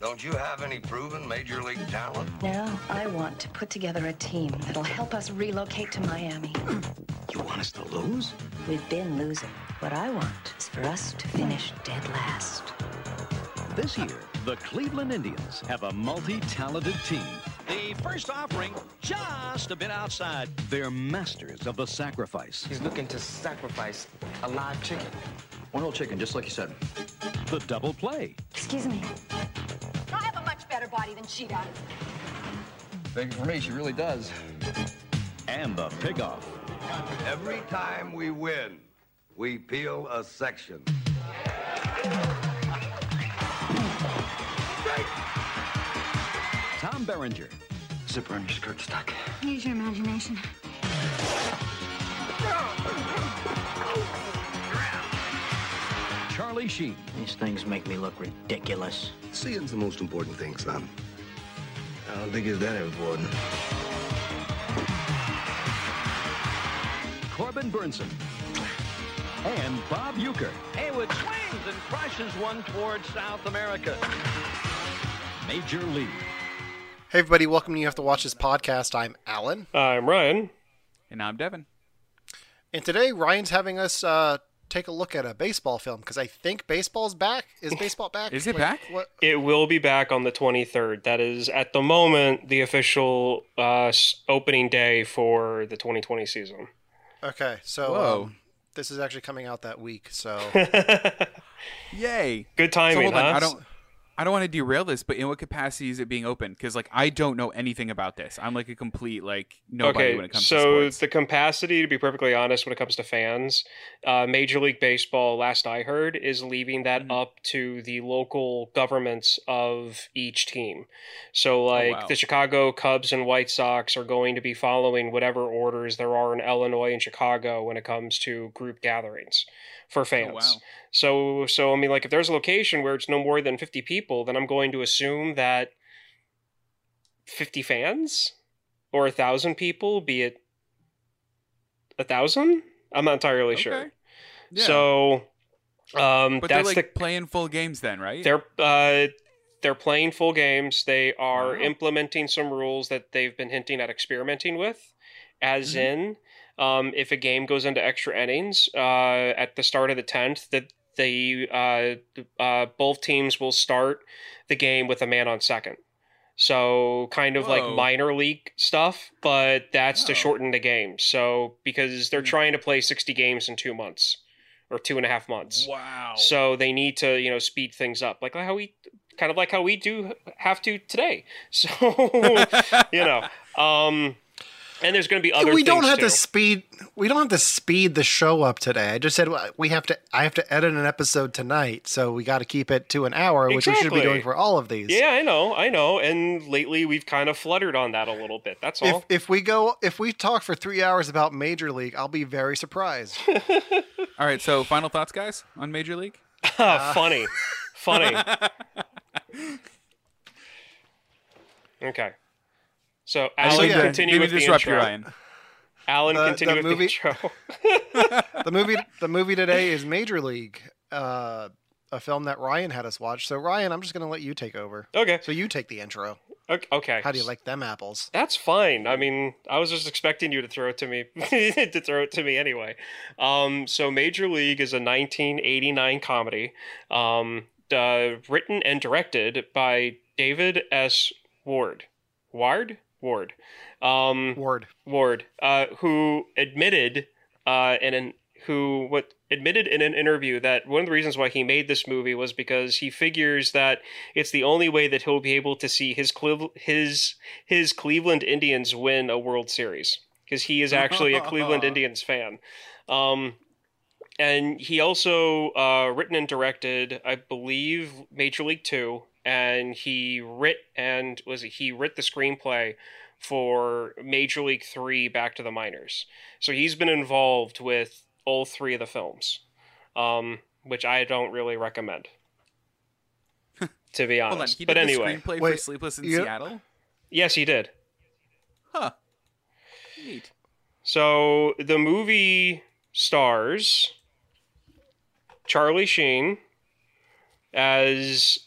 Don't you have any proven major league talent? Now, I want to put together a team that'll help us relocate to Miami. You want us to lose? We've been losing. What I want is for us to finish dead last. This year, the Cleveland Indians have a multi-talented team. The first offering just a bit outside. They're masters of the sacrifice. He's looking to sacrifice a live chicken. One whole chicken, just like you said. The double play. Excuse me. Body than she does. Thank you for me, she really does. And the pick-off. Every time we win, we peel a section. Tom Berenger. Zipper on your skirt stuck. Use your imagination. Charlie Sheen. These things make me look ridiculous. Seeing's the most important thing, son. I don't think it's that important. Corbin Bernsen. And Bob Uecker. Haywood swings and crushes one towards South America. Major League. Hey, everybody, welcome to You Have to Watch This podcast. I'm Allen. I'm Ryan. And I'm Devon. And today, Ryan's having us uh, take a look at a baseball film because I think baseball's back. Is baseball back? Is it Like, back? What? It will be back on the 23rd. That is, at the moment, the official uh, opening day for the 2020 season. Okay, so Whoa. um, this is actually coming out that week. So Yay. Good So timing, hold on, huh? I don't I don't want to derail this, but in what capacity is it being open? Because like I don't know anything about this. I'm like a complete like nobody okay, when it comes so to sports. the capacity, to be perfectly honest, when it comes to fans, uh, Major League Baseball, last I heard, is leaving that Mhm. up to the local governments of each team. So, like wow. the Chicago Cubs and White Sox are going to be following whatever orders there are in Illinois and Chicago when it comes to group gatherings for fans. Oh, wow. So, so I mean, like, if there's a location where it's no more than 50 people, then I'm going to assume that 50 fans or a thousand people, be it a thousand, I'm not entirely sure. Yeah. So, um, but they're that's like the playing full games then, right? they're uh, they're playing full games. They are Wow. implementing some rules that they've been hinting at experimenting with, as Mhm. in, um, if a game goes into extra innings uh, at the start of the tenth, that the uh, uh, both teams will start the game with a man on second. So kind of like minor league stuff, but that's to shorten the game. So because they're Hmm. trying to play sixty games in two months or two and a half months. wow. So they need to, you know, speed things up, like how we, kind of like how we do have to today. So, you know, um, and there's going to be other. we don't have too. to speed. We don't have to speed the show up today. I just said uh, we have to. I have to edit an episode tonight, so we got to keep it to an hour, which we should be doing for all of these. Yeah, I know, I know. And lately we've kind of fluttered on that a little bit. That's all. If if we go if we talk for three hours about Major League, I'll be very surprised. All right, so final thoughts guys on Major League? funny, funny. okay. So Allen, didn't mean to- continue with mean the intro. you, Ryan. Allen, The- continue the with movie- the intro. the movie the movie today is Major League, uh, a film that Ryan had us watch. So Ryan, I'm just going to let you take over. Okay. So you take the intro. Okay. okay. How do you like them apples? That's fine. I mean, I was just expecting you to throw it to me to throw it to me anyway. Um, so Major League is a 1989 comedy, um, uh, written and directed by David S. Ward. Ward. Ward. Um, Ward. Ward, uh, who admitted uh, in an who what admitted in an interview that one of the reasons why he made this movie was because he figures that it's the only way that he'll be able to see his his his Cleveland Indians win a World Series because he is actually a Cleveland Indians fan. Um, and he also uh, written and directed, I believe, Major League Two, and he writ and was it, he writ the screenplay for Major League Three, Back to the Minors. So he's been involved with all three of the films, um, which I don't really recommend, to be Hold on, honest. he did but the anyway, screenplay for Wait, Sleepless in you- Seattle? yes, he did. Huh. Neat. So the movie stars Charlie Sheen as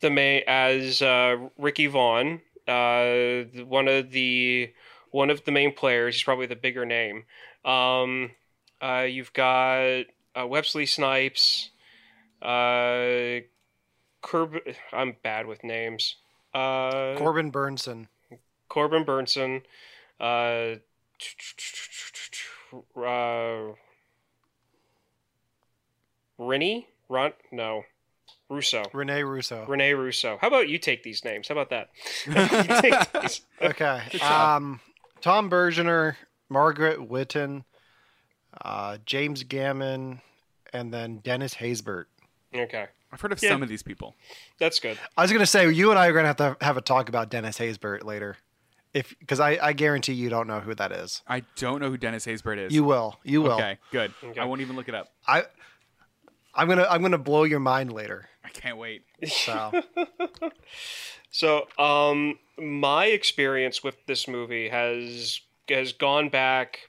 the main as uh, Ricky Vaughn, uh, one of the one of the main players. He's probably the bigger name. Um, uh, you've got uh, Wesley Snipes, uh, Curb. I'm bad with names. Uh, Corbin Bernsen. Corbin Bernsen. Rennie? Ron? No. Russo. Rene Russo. Rene Russo. How about you take these names? How about that? You take these. Okay. Um, Tom Berenger, Margaret Whitton, uh, James Gammon, and then Dennis Haysbert. Okay. I've heard of Yeah. some of these people. That's good. I was gonna say you and I are gonna have to have a talk about Dennis Haysbert later, if because I, I guarantee you don't know who that is. I don't know who Dennis Haysbert is. You will. You will. Okay, good. Okay. I won't even look it up. I I'm gonna I'm gonna blow your mind later. I can't wait. So So, um, my experience with this movie has has gone back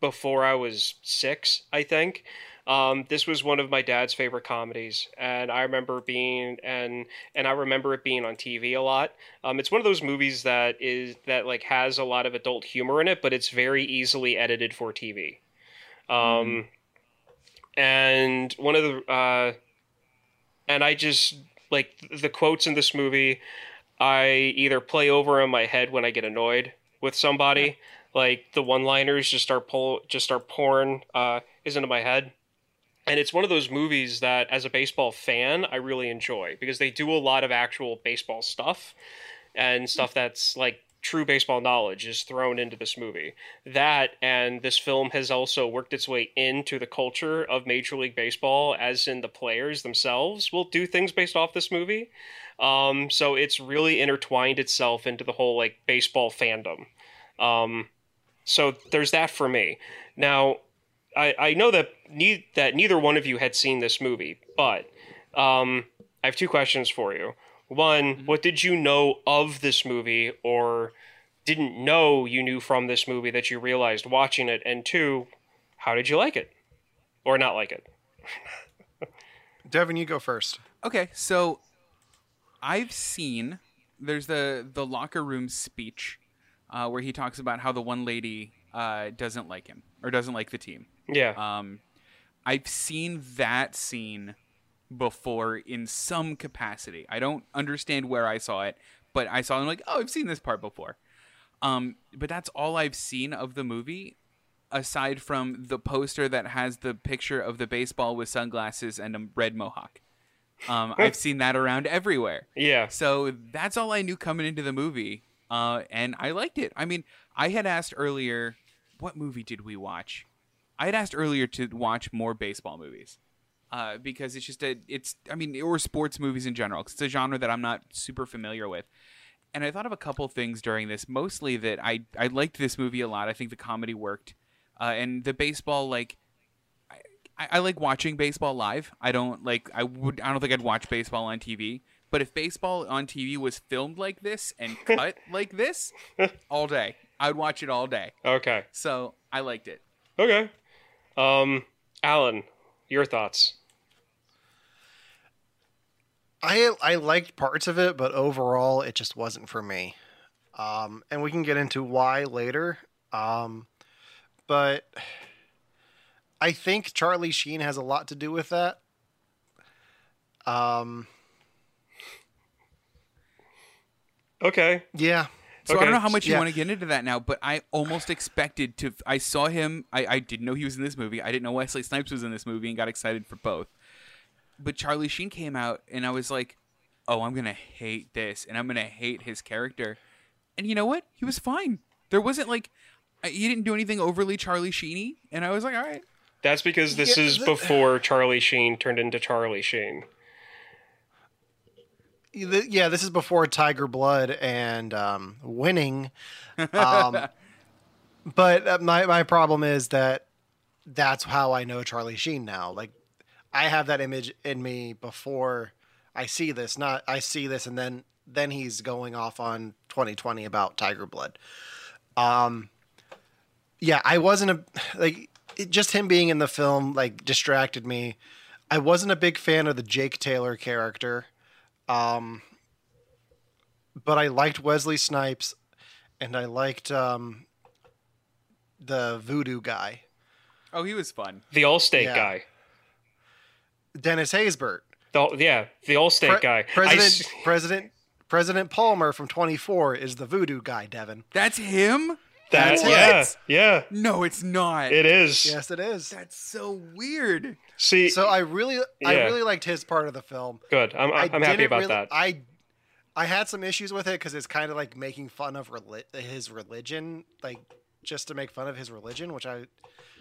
before I was six, I think. Um, this was one of my dad's favorite comedies, and I remember being and and I remember it being on TV a lot. Um, it's one of those movies that is that like has a lot of adult humor in it, but it's very easily edited for TV. Um, and one of the uh, and I just like the quotes in this movie I either play over in my head when I get annoyed with somebody like the one liners just start pull just start pouring uh is into my head. And it's one of those movies that as a baseball fan I really enjoy because they do a lot of actual baseball stuff and stuff that's like true baseball knowledge is thrown into this movie. That and this film has also worked its way into the culture of Major League Baseball, as in the players themselves will do things based off this movie. Um, so it's really intertwined itself into the whole like baseball fandom. Um, so there's that for me. Now, I, I know that ne- that neither one of you had seen this movie, but um, I have two questions for you. One, what did you know of this movie or didn't know you knew from this movie that you realized watching it? And two, how did you like it? Or not like it? Devon, you go first. Okay, so I've seen there's the the locker room speech uh, where he talks about how the one lady uh, doesn't like him or doesn't like the team. Yeah. Um, I've seen that scene before in some capacity. I don't understand where I saw it, but I saw it like, oh, I've seen this part before. Um, but that's all I've seen of the movie, aside from the poster that has the picture of the baseball with sunglasses and a red mohawk. Um, I've seen that around everywhere. Yeah. So that's all I knew coming into the movie, uh, and I liked it. I mean, I had asked earlier, what movie did we watch? I had asked earlier to watch more baseball movies. Uh, because it's just a, it's, I mean, or sports movies in general. it's a genre that I'm not super familiar with. And I thought of a couple things during this, mostly that I, I liked this movie a lot. I think the comedy worked. Uh, and the baseball, like, I, I like watching baseball live. I don't like, I would, I don't think I'd watch baseball on TV. But if baseball on TV was filmed like this and cut like this, all day, I'd watch it all day. Okay. So I liked it. Okay. Um, Allen, your thoughts? I I liked parts of it, but overall, it just wasn't for me. Um, and we can get into why later. Um, but I think Charlie Sheen has a lot to do with that. Um, Okay. yeah. So I don't know how much you Yeah. want to get into that now, but I almost expected to. I saw him. I, I didn't know he was in this movie. I didn't know Wesley Snipes was in this movie, and got excited for both. But Charlie Sheen came out, and I was like, "Oh, I'm gonna hate this, and I'm gonna hate his character." And you know what? He was fine. There wasn't like he didn't do anything overly Charlie Sheeny, and I was like, "All right." That's because this Yeah, is the- before Charlie Sheen turned into Charlie Sheen. Yeah, this is before Tiger Blood and um, winning. Um, but uh, my my problem is that that's how I know Charlie Sheen now. Like I have that image in me before I see this. Not I see this and then then he's going off on 2020 about Tiger Blood. Um, yeah, I wasn't a like it, just him being in the film like distracted me. I wasn't a big fan of the Jake Taylor character. Um, but I liked Wesley Snipes, and I liked um, the voodoo guy, Oh, he was fun. The Allstate Yeah. guy. Dennis Haysbert. The, yeah, the Allstate Pre- guy. President s- President President Palmer from 24 is the voodoo guy, Devon. That's him? that, That's yeah, it. yeah, No, it's not. it is. Yes, it is. That's so weird. See, So I really, I really liked his part of the film. good. I'm, I I'm happy about really- that. I, I had some issues with it because it's kind of like making fun of reli- his religion, like just to make fun of his religion, which I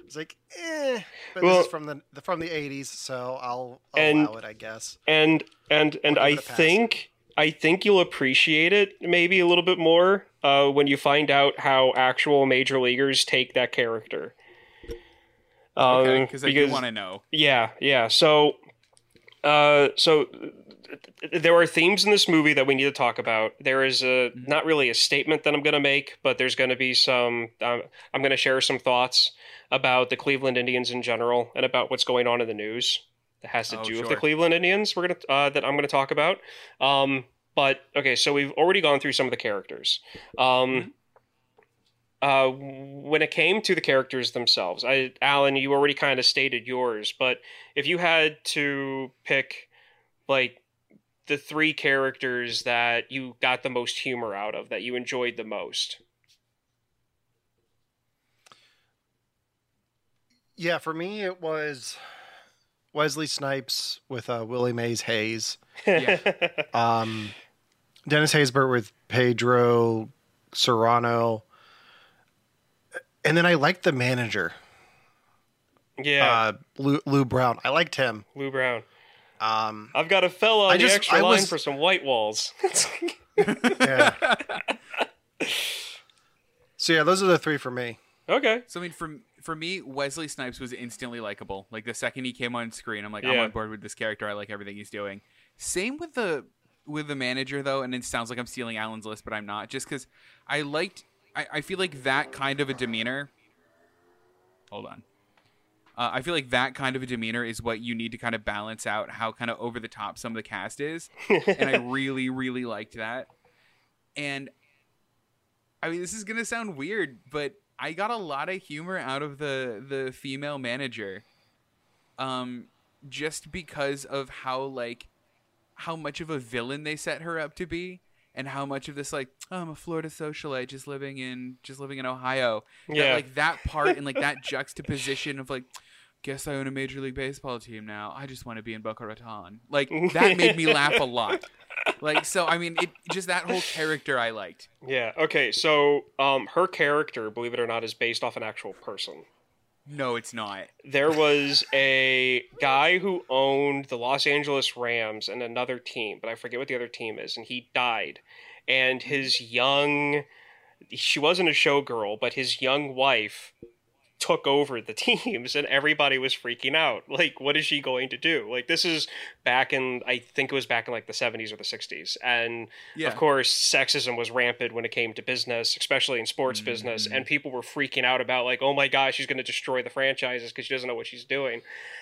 was like, eh. But Well- this is from the, the from the 80s, so I'll, I'll And- allow it, I guess. and and and I'll I give it a pass. think I think you'll appreciate it maybe a little bit more uh, when you find out how actual major leaguers take that character. Okay, Um, because I do want to know. Yeah, yeah. So, uh, so there are themes in this movie that we need to talk about. There is a Mm-hmm. not really a statement that I'm going to make, but there's going to be some. Um, I'm going to share some thoughts about the Cleveland Indians in general and about what's going on in the news that has to Oh, do with the. Cleveland Indians. We're gonna uh, that I'm going to talk about. Um, but okay, so we've already gone through some of the characters. Um, uh, when it came to the characters themselves, I, Allen, you already kind of stated yours, but if you had to pick, like, the three characters that you got the most humor out of, that you enjoyed the most, Yeah, for me, it was Wesley Snipes with uh, Willie Mays Hayes. Yeah. Um, Dennis Haysbert with Pedro Cerrano. And then I liked the manager, yeah, uh, Lou, Lou Brown. I liked him. Lou Brown. Um, I've got a fella on I the just- extra I line was- for some white walls. yeah. so yeah, those are the three for me. okay. So I mean, for for me, Wesley Snipes was instantly likable. Like the second he came on screen, I'm like, I'm on board with this character. I like everything he's doing. Same with the with the manager though, and it sounds like I'm stealing Allen's list, but I'm not. Just because I liked, I, I feel like that kind of a demeanor. Hold on. Uh, I feel like that kind of a demeanor is what you need to kind of balance out how kind of over the top some of the cast is, and I really, really liked that. And I mean, this is gonna sound weird, but I got a lot of humor out of the the female manager, um, just because of how like how much of a villain they set her up to be, and how much of this like oh, I'm a Florida socialite just living in just living in Ohio. That, Yeah. like that part and like that juxtaposition of like. Guess I own a major league baseball team now. I just want to be in Boca Raton. Like that made me laugh a lot. Like so, I mean, it just that whole character I liked. Yeah. Okay. So, um, her character, believe it or not, is based off an actual person. No, it's not. there was a guy who owned the Los Angeles Rams and another team, but I forget what the other team is, and he died. And his young, she wasn't a showgirl, but his young wife took over the teams, and everybody was freaking out. Like, what is she going to do? Like, this is back in, I think it was back in like the 70s or the 60s. And Yeah. of course, sexism was rampant when it came to business, especially in sports business, and people were freaking out about like, oh my gosh, she's going to destroy the franchises because she doesn't know what she's doing.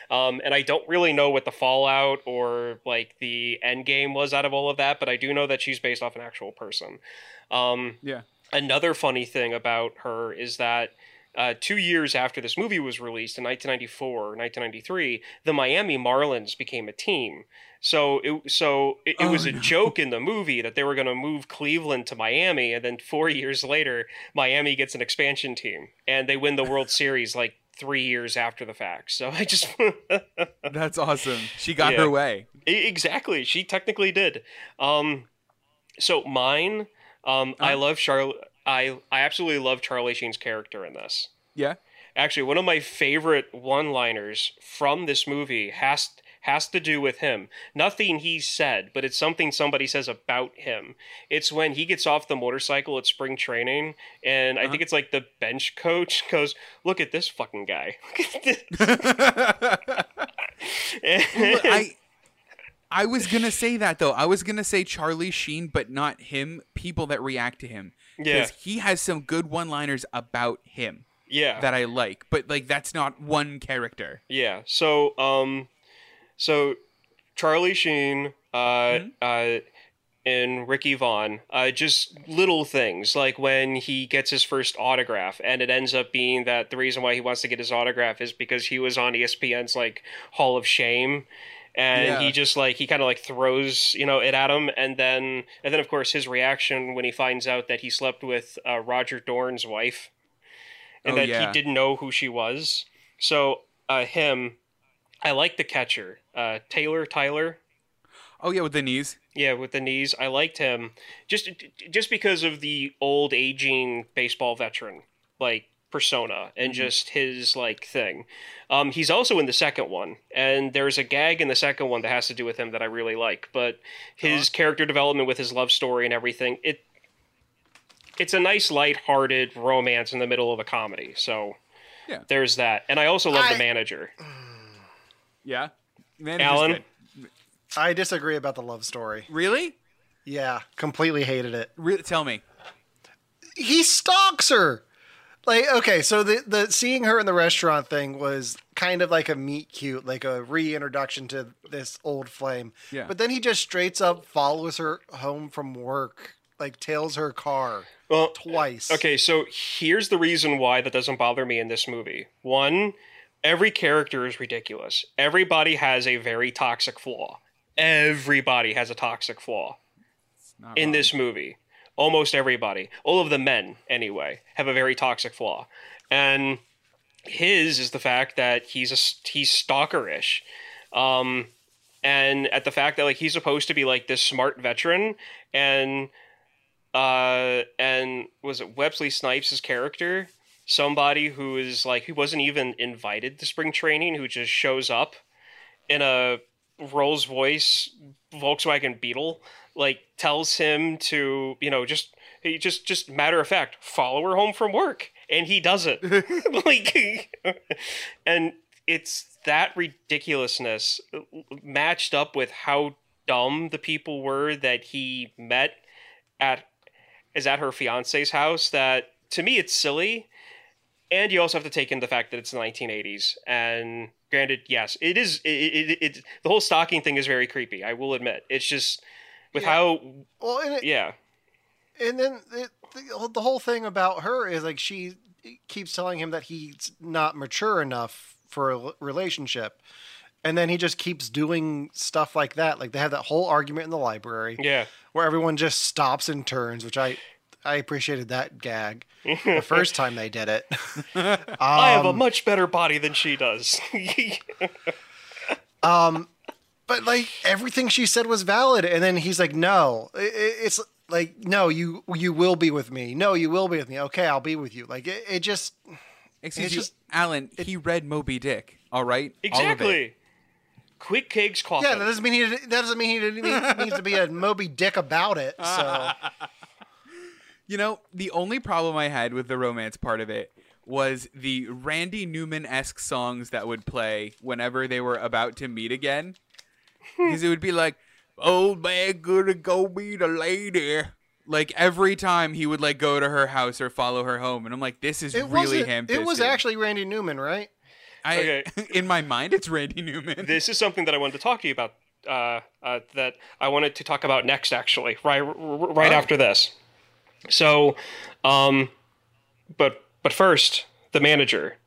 Um, and I don't really know what the fallout or like the end game was out of all of that, but I do know that she's based off an actual person. Um, Yeah. another funny thing about her is that uh, two years after this movie was released in 1994 or 1993, the Miami Marlins became a team. So it so it, it Oh, was a no. joke in the movie that they were going to move Cleveland to Miami, and then four years later, Miami gets an expansion team, and they win the World Series like three years after the fact. So I just That's awesome. She got Yeah. her way. Exactly. She technically did. Um, so mine, um, I Uh-huh. love Charlie. I I absolutely love Charlie Sheen's character in this. Yeah. Actually, one of my favorite one-liners from this movie has has to do with him. Nothing he said, but it's something somebody says about him. It's when he gets off the motorcycle at spring training, and I uh-huh. think it's like the bench coach goes, "Look at this fucking guy." I I was gonna say that though. I was gonna say Charlie Sheen, but not him. People that react to him. Yeah. Because he has some good one-liners about him yeah. that I like, but like that's not one character. Yeah. So, um, so Charlie Sheen, uh, uh, in Ricky Vaughn. Uh, just little things like when he gets his first autograph, and it ends up being that the reason why he wants to get his autograph is because he was on ESPN's like Hall of Shame. And Yeah. he just like he kind of like throws you know it at him, and then and then of course his reaction when he finds out that he slept with uh, Roger Dorn's wife, and Oh, that yeah. he didn't know who she was. So uh, him, I like the catcher, uh, Taylor Tyler. Oh yeah, with the knees. Yeah, with the knees, I liked him just just because of the old aging baseball veteran like persona and just his like thing. Um, he's also in the second one, and there's a gag in the second one that has to do with him that I really like. But his character development with his love story and everything, it it's a nice light-hearted romance in the middle of a comedy. So Yeah. there's that, and I also love I- the manager. Yeah. Man, Allen? I disagree about the love story. Really? Yeah, completely hated it. Re- tell me. He stalks her. Like, okay, so the the seeing her in the restaurant thing was kind of like a meet cute, like a reintroduction to this old flame. Yeah. But then he just straight up follows her home from work, like tails her car Well, twice. Okay, so here's the reason why that doesn't bother me in this movie. One, every character is ridiculous. Everybody has a very toxic flaw. Everybody has a toxic flaw in wrong. this movie. Almost everybody, all of the men anyway, have a very toxic flaw. And his is the fact that he's a he's stalkerish. Um and at the fact that like he's supposed to be like this smart veteran and uh and was it Wesley Snipes' character somebody who is like who wasn't even invited to spring training who just shows up in a Rolls Royce Volkswagen Beetle like tells him to you know just he just just matter of fact follow her home from work. And he does it. Like and it's that ridiculousness matched up with how dumb the people were that he met at is at her fiance's house that to me it's silly. And you also have to take in the fact that it's the 1980s and granted yes it is it, it, it, the whole stalking thing is very creepy i will admit. It's just with Yeah. how Well, and, it, yeah and then it, the, the whole thing about her is like she keeps telling him that he's not mature enough for a relationship. And then he just keeps doing stuff like that. Like they have that whole argument in the library. yeah where everyone just stops and turns, which I I appreciated that gag the first time they did it. i have a Um, much better body than she does um, but like everything she said was valid, and then he's like, "No, I- I- it's like no, you you will be with me. No, you will be with me. Okay, I'll be with you." Like it, it just Excuse it's you, just- Allen. he read Moby Dick. All right. All exactly quick cakes coffee yeah. That doesn't mean he that doesn't mean he didn't needs to be a Moby Dick about it. So You know, the only problem I had with the romance part of it was the Randy Newman esque songs that would play whenever they were about to meet again. Because it would be like, old man gonna go meet a lady. Like every time he would like go to her house or follow her home, and I'm like, this is it really wasn't- ham. It was actually Randy Newman, right? I, Okay. in my mind, it's Randy Newman. this is something that I wanted to talk to you about. Uh, uh, that I wanted to talk about next, actually, right, r- r- right Oh. after this. So, um, but but first, the manager,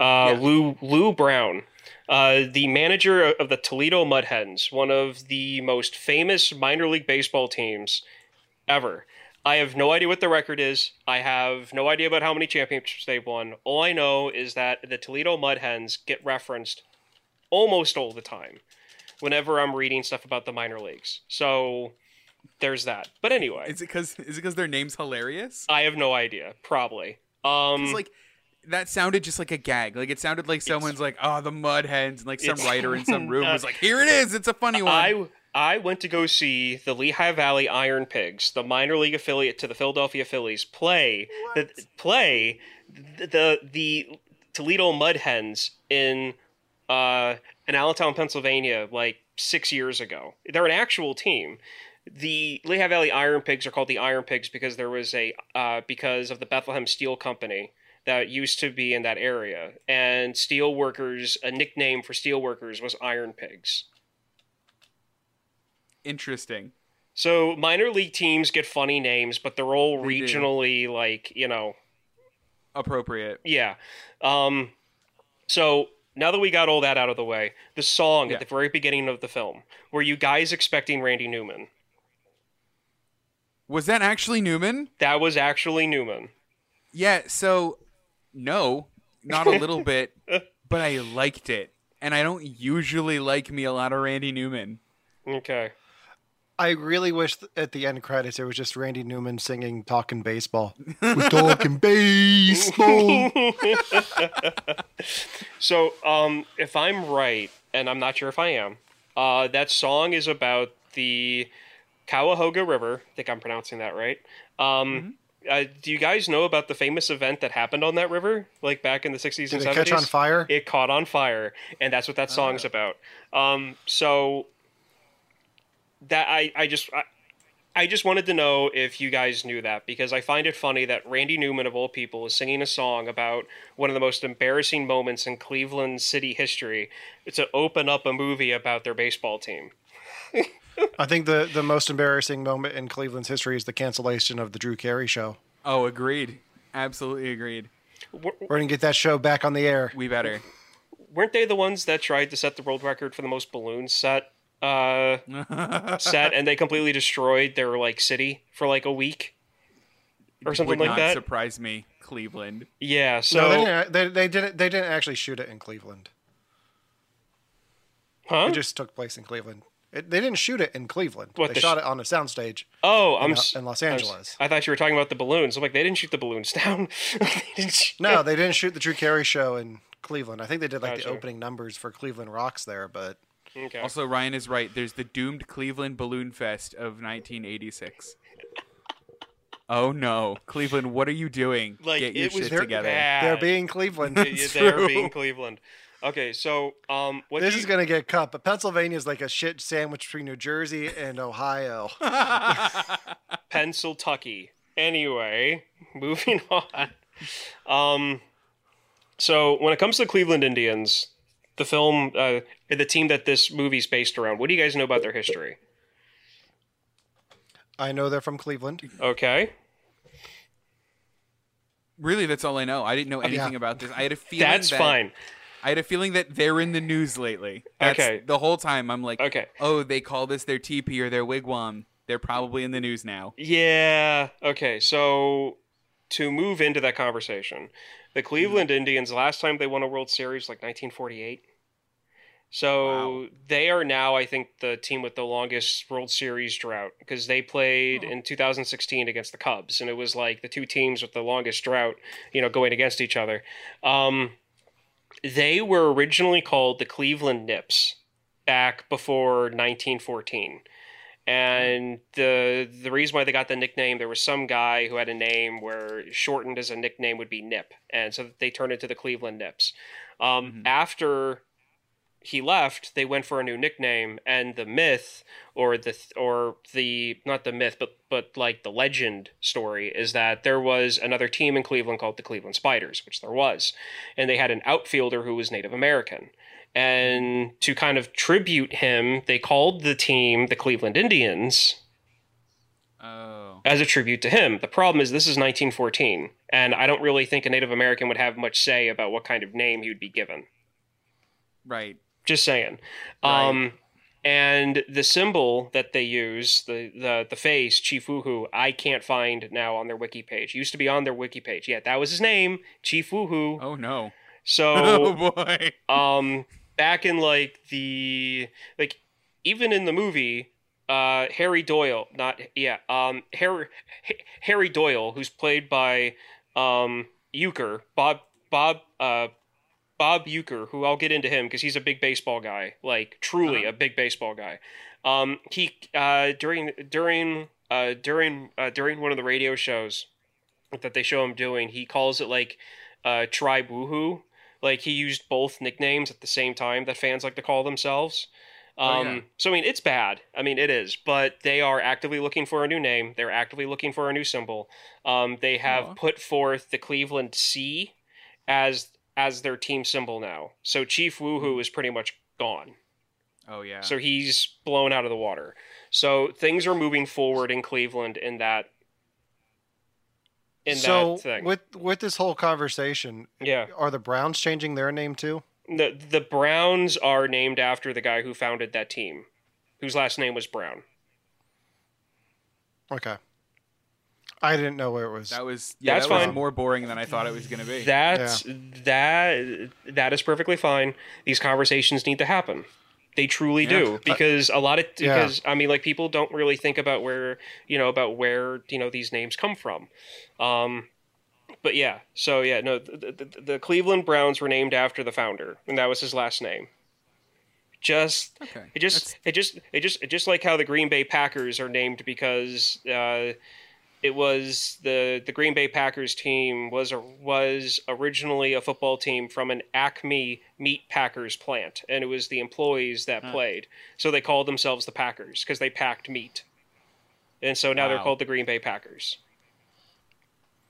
uh, Yeah. Lou Lou Brown, uh, the manager of the Toledo Mud Hens, one of the most famous minor league baseball teams ever. I have no idea what the record is. I have no idea about how many championships they've won. All I know is that the Toledo Mud Hens get referenced almost all the time whenever I'm reading stuff about the minor leagues. So there's that. But anyway, Is it because is it because their name's hilarious? I have no idea. Probably. Um, like that sounded just like a gag. Like it sounded like someone's like, "Oh, the mud hens," and like some writer in some room Uh, was like, "Here it is. It's a funny one." I I went to go see the Lehigh Valley Iron Pigs, the minor league affiliate to the Philadelphia Phillies, play the play the the, the Toledo Mud Hens in uh, in Allentown, Pennsylvania, like six years ago. They're an actual team. The Lehigh Valley Iron Pigs are called the Iron Pigs because there was a uh, because of the Bethlehem Steel Company that used to be in that area, and steel workers a nickname for steel workers was Iron Pigs. Interesting. So minor league teams get funny names, but they're all They do. regionally like you know Appropriate. Yeah. Um, so now that we got all that out of the way, the song Yeah. at the very beginning of the film, were you guys expecting Randy Newman? Was that actually Newman? That was actually Newman. Yeah, so no, not a little bit, but I liked it. And I don't usually like me a lot of Randy Newman. Okay. I really wish th- at the end credits it was just Randy Newman singing "Talking Baseball." We're talking baseball. So, um, if I'm right, and I'm not sure if I am, uh, that song is about the Cuyahoga River. I think I'm pronouncing that right. Um, uh, do you guys know about the famous event that happened on that river, like back in the 60s Did and it 70s? catch on fire? It caught on fire, and that's what that song's about. Um, so that I, I just I, I just wanted to know if you guys knew that because I find it funny that Randy Newman of all people is singing a song about one of the most embarrassing moments in Cleveland city history to open up a movie about their baseball team. I think the the most embarrassing moment in Cleveland's history is the cancellation of the Drew Carey show. Oh, agreed. Absolutely agreed. We're gonna get that show back on the air. We better. Weren't they the ones that tried to set the world record for the most balloons set? Uh, set and they completely destroyed their like city for like a week or something Would like not that. surprise me, Cleveland. Yeah, so no, they didn't. They, they didn't. They didn't actually shoot it in Cleveland. Huh? It just took place in Cleveland. It, they didn't shoot it in Cleveland. What, they the shot sh- it on a soundstage. Oh, I'm in, uh, s- in Los I'm s- Angeles. I thought you were talking about the balloons. I'm like, they didn't shoot the balloons down. They didn't sh- No, they didn't shoot the Drew Carey show in Cleveland. I think they did like Gotcha. the opening numbers for Cleveland Rocks there, but Okay. Also, Ryan is right. There's the doomed Cleveland Balloon Fest of 1986. oh no, Cleveland! What are you doing? Like, Get your it was shit together. bad. they're being Cleveland. They're being Cleveland. Okay, so um, what this do is gonna get cut, but Pennsylvania is like a shit sandwich between New Jersey and Ohio. Pennsyltucky. Anyway, moving on. Um, so when it comes to the Cleveland Indians, the film, uh, the team that this movie's based around, what do you guys know about their history? I know they're from Cleveland. Okay. Really, that's all I know. I didn't know anything Yeah. about this. I had a feeling That's that- fine. I had a feeling that they're in the news lately. That's Okay. The whole time I'm like, Okay. oh, they call this their teepee or their wigwam. They're probably in the news now. Yeah. Okay. So to move into that conversation, the Cleveland Indians last time they won a World Series like 1948. So they are now, I think, the team with the longest World Series drought because they played in 2016 against the Cubs, and it was like the two teams with the longest drought, you know, going against each other. Um, they were originally called the Cleveland Nips back before 1914 and the the reason why they got the nickname there was some guy who had a name where shortened as a nickname would be Nip, and so they turned it to the Cleveland Nips. Um, After he left, they went for a new nickname, and the myth or the or the not the myth, but but like the legend story is that there was another team in Cleveland called the Cleveland Spiders, which there was, and they had an outfielder who was Native American. And to kind of tribute him, they called the team the Cleveland Indians Oh. as a tribute to him. The problem is this is 1914, and I don't really think a Native American would have much say about what kind of name he would be given. Right. Just saying. Right. Um, and the symbol that they use, the the the face, Chief Wahoo, I can't find now on their wiki page. It used to be on their wiki page. Yeah, that was his name, Chief Wahoo. Oh no. So Oh boy. um back in like the like even in the movie uh harry doyle not yeah um harry harry doyle who's played by um uecker bob bob uh bob uecker who i'll get into him because he's a big baseball guy like truly a big baseball guy um he uh during during uh during uh during one of the radio shows that they show him doing he calls it like uh tribe wahoo like he used both nicknames at the same time that fans like to call themselves. Um, Oh, yeah. So I mean, it's bad. I mean, it is. But they are actively looking for a new name. They're actively looking for a new symbol. Um, they have Aw. put forth the Cleveland C as as their team symbol now. So Chief Wahoo hmm. is pretty much gone. Oh yeah. So he's blown out of the water. So things are moving forward in Cleveland in that in so that thing. with with this whole conversation, yeah. are the Browns changing their name too? The the Browns are named after the guy who founded that team, whose last name was Brown. Okay. I didn't know where it was. That was yeah, That's that was more boring than I thought it was going to be. That that that is perfectly fine. These conversations need to happen. They truly Yeah. do because a lot of Yeah. because I mean like people don't really think about where you know about where you know these names come from. Um, but yeah, so yeah, no, the, the, the Cleveland Browns were named after the founder, and that was his last name. Just Okay. it just it just it just it just like how the Green Bay Packers are named because uh, it was the the Green Bay Packers team was a, was originally a football team from an Acme meat packers plant, and it was the employees that played. So they called themselves the Packers because they packed meat, and so now they're called the Green Bay Packers.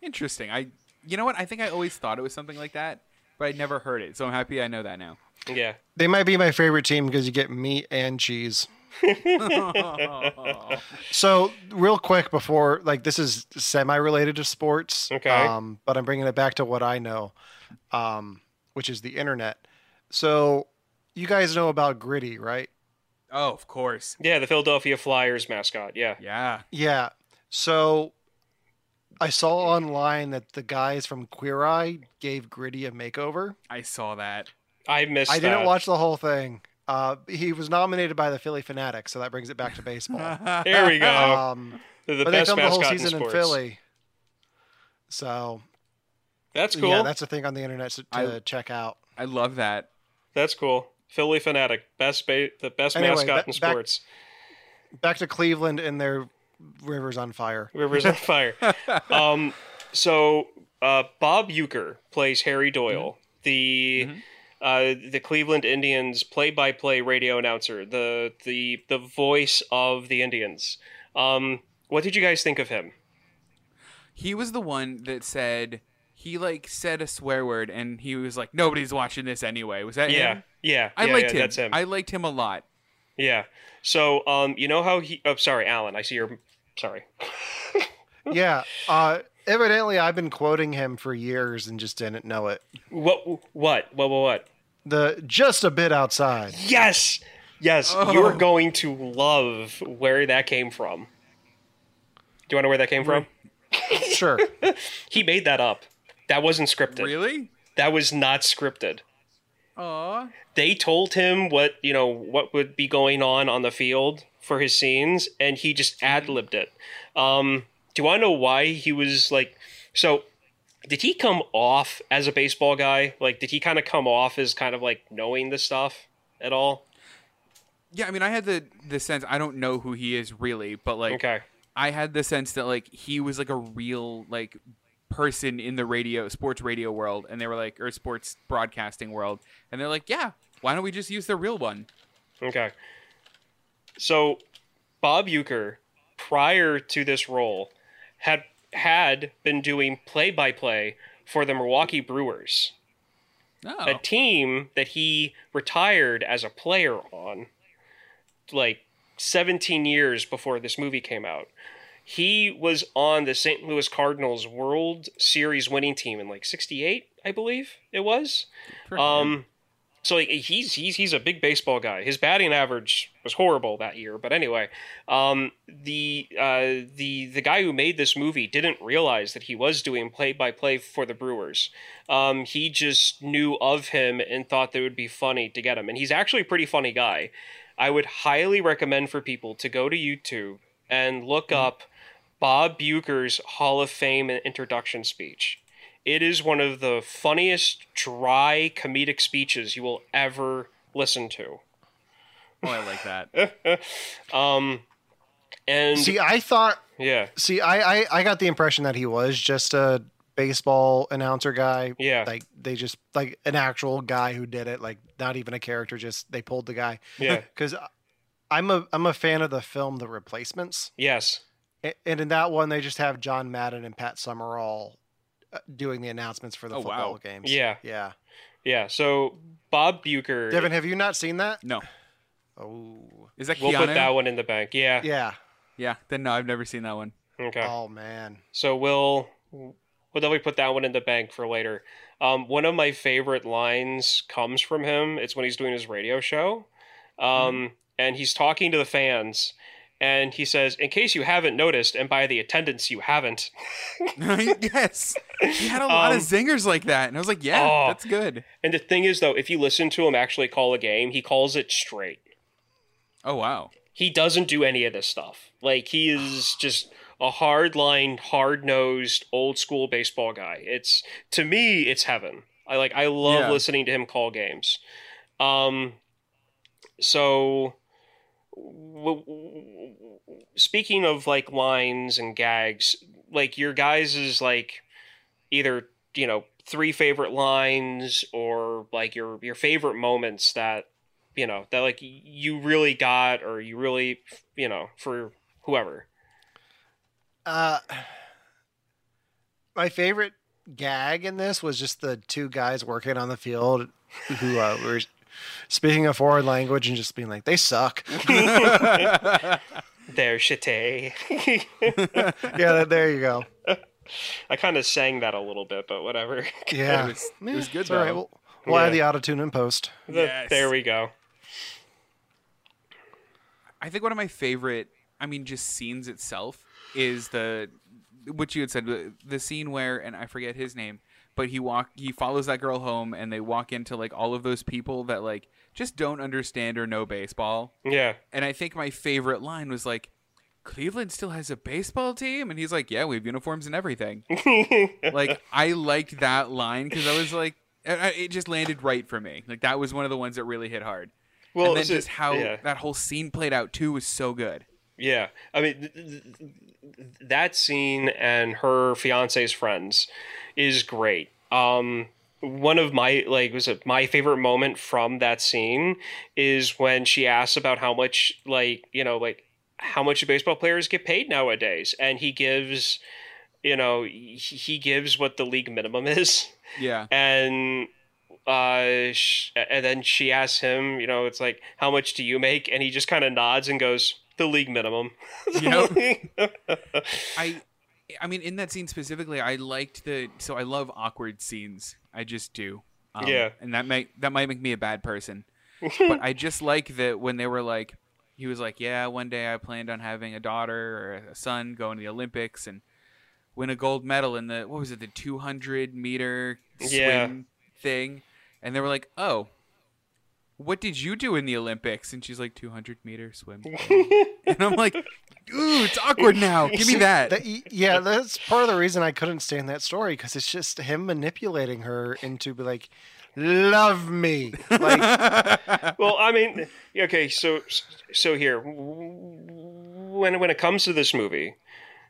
Interesting. I you know what? I think I always thought it was something like that, but I'd never heard it. So I'm happy I know that now. Yeah, They might be my favorite team because you get meat and cheese. So, real quick before, like, this is semi-related to sports. Okay. Um, but I'm bringing it back to what I know, um, which is the internet. So, you guys know about Gritty, right? oh, of course. yeah, the Philadelphia Flyers mascot. Yeah, Yeah. Yeah. So, I saw online that the guys from Queer Eye gave Gritty a makeover. I saw that. I missed. I didn't that. watch the whole thing. Uh, he was nominated by the Phillie Phanatics, so that brings it back to baseball. There we go. um, the the but they filmed the whole mascot in season in. Philly. So That's cool. yeah, that's a thing on the internet to, to I- check out. I love that. That's cool. Phillie Phanatic, best ba- the best Anyway, mascot ba- in sports. Back to Cleveland and their rivers on fire. Rivers on fire. um, so uh, Bob Uecker plays Harry Doyle, the uh, the Cleveland Indians play-by-play radio announcer, the the the voice of the Indians. Um, what did you guys think of him? He was the one that said he like said a swear word and he was like nobody's watching this anyway. Was that Yeah, him? yeah, I yeah, liked yeah, him. That's him. I liked him a lot. Yeah. So, um, you know how he? Oh, sorry, Allen. I see your. Sorry. yeah. Uh, evidently, I've been quoting him for years and just didn't know it. What? What? What? What? What? The just a bit outside. Yes. Yes. Oh. You're going to love where that came from. Do you want to know where that came from? Sure. He made that up. That wasn't scripted. Really? That was not scripted. Aw. They told him what you know what would be going on on the field for his scenes, and he just ad libbed it. Um, do you want to know why he was like? So, did he come off as a baseball guy? Like, did he kind of come off as kind of like knowing the stuff at all? Yeah, I mean, I had the the sense I don't know who he is really, but like, Okay. I had the sense that like he was like a real like person in the radio sports radio world, and they were like, or sports broadcasting world, and they're like, yeah, why don't we just use the real one? Okay. So, Bob Uecker, prior to this role, had had been doing play by play for the Milwaukee Brewers, Oh, a team that he retired as a player on, like 17 years before this movie came out. He was on the St. Louis Cardinals World Series winning team in like 68, I believe it was. Um, so he's he's he's a big baseball guy. His batting average was horrible that year, but anyway, um, the uh, the the guy who made this movie didn't realize that he was doing play by play for the Brewers. Um, he just knew of him and thought that it would be funny to get him, and he's actually a pretty funny guy. I would highly recommend for people to go to YouTube and look up Bob Uecker's Hall of Fame introduction speech. It is one of the funniest, dry, comedic speeches you will ever listen to. oh, I like that. Um, and See, I thought. yeah, See, I, I I got the impression that he was just a baseball announcer guy. Yeah. Like they just like an actual guy who did it. Like not even a character. Just they pulled the guy. Yeah. Because I'm a I'm a fan of the film The Replacements. yes, And in that one, they just have John Madden and Pat Summerall doing the announcements for the Oh, football wow. games. Yeah. Yeah. yeah. So Bob Uecker, Devon, have you not seen that? No, Oh. Is that We'll put that one in the bank. Yeah. Yeah. Yeah. Then no, I've never seen that one. Okay. Oh man. So we'll we'll definitely put that one in the bank for later. Um, one of my favorite lines comes from him. It's when he's doing his radio show, um, and he's talking to the fans, and he says, "In case you haven't noticed, and by the attendance you haven't." yes. He had a lot Um, of zingers like that, and I was like, yeah, Oh. that's good. And the thing is, though, if you listen to him actually call a game, he calls it straight. Oh wow. He doesn't do any of this stuff. Like he is just a hard line, hard nosed, old school baseball guy. It's to me, it's heaven. I like. I love Yeah. listening to him call games. Um. So, speaking of like lines and gags, like your guys is like either you know three favorite lines or like your your favorite moments that you know that like you really got or you really you know for whoever? Uh, my favorite gag in this was just the two guys working on the field who uh, were speaking a foreign language and just being like, "They suck." there shitty yeah, there you go. i kind of sang that a little bit but whatever Yeah, It was, it was good It's all right. though. We'll, we'll add the Yeah. auto tune in post. Yes. there we go I think one of my favorite, I mean, just scenes itself is the what you had said, the, the scene where, and I forget his name, but he walk, he follows that girl home, and they walk into like all of those people that like just don't understand or know baseball. yeah And I think my favorite line was like, Cleveland still has a baseball team, and he's like, yeah, we have uniforms and everything. like I liked that line because I was like, it just landed right for me. Like that was one of the ones that really hit hard. well and then it- just how yeah. that whole scene played out too was so good. Yeah, I mean, th- th- th- that scene and her fiance's friends is great. Um, one of my like was it my favorite moment from that scene is when she asks about how much like you know like how much do baseball players get paid nowadays, and he gives you know he, gives what the league minimum is Yeah. and uh sh- and then she asks him you know it's like how much do you make and he just kind of nods and goes the league minimum I I mean in that scene specifically I liked the so I love awkward scenes. I just do. Um, Yeah. And that might that might make me a bad person. but I just like that when they were like he was like, "Yeah, one day I planned on having a daughter or a son going to the Olympics and win a gold medal in the what was it, the 200 meter swim Yeah. thing." And they were like, "Oh, what did you do in the Olympics?" And she's like, "200 meter swim." and I'm like, "Ooh, it's awkward now. Give me that." That- yeah, that's part of the reason I couldn't stand that story because it's just him manipulating her into be like, "Love me." Like, well i mean okay so so here when when it comes to this movie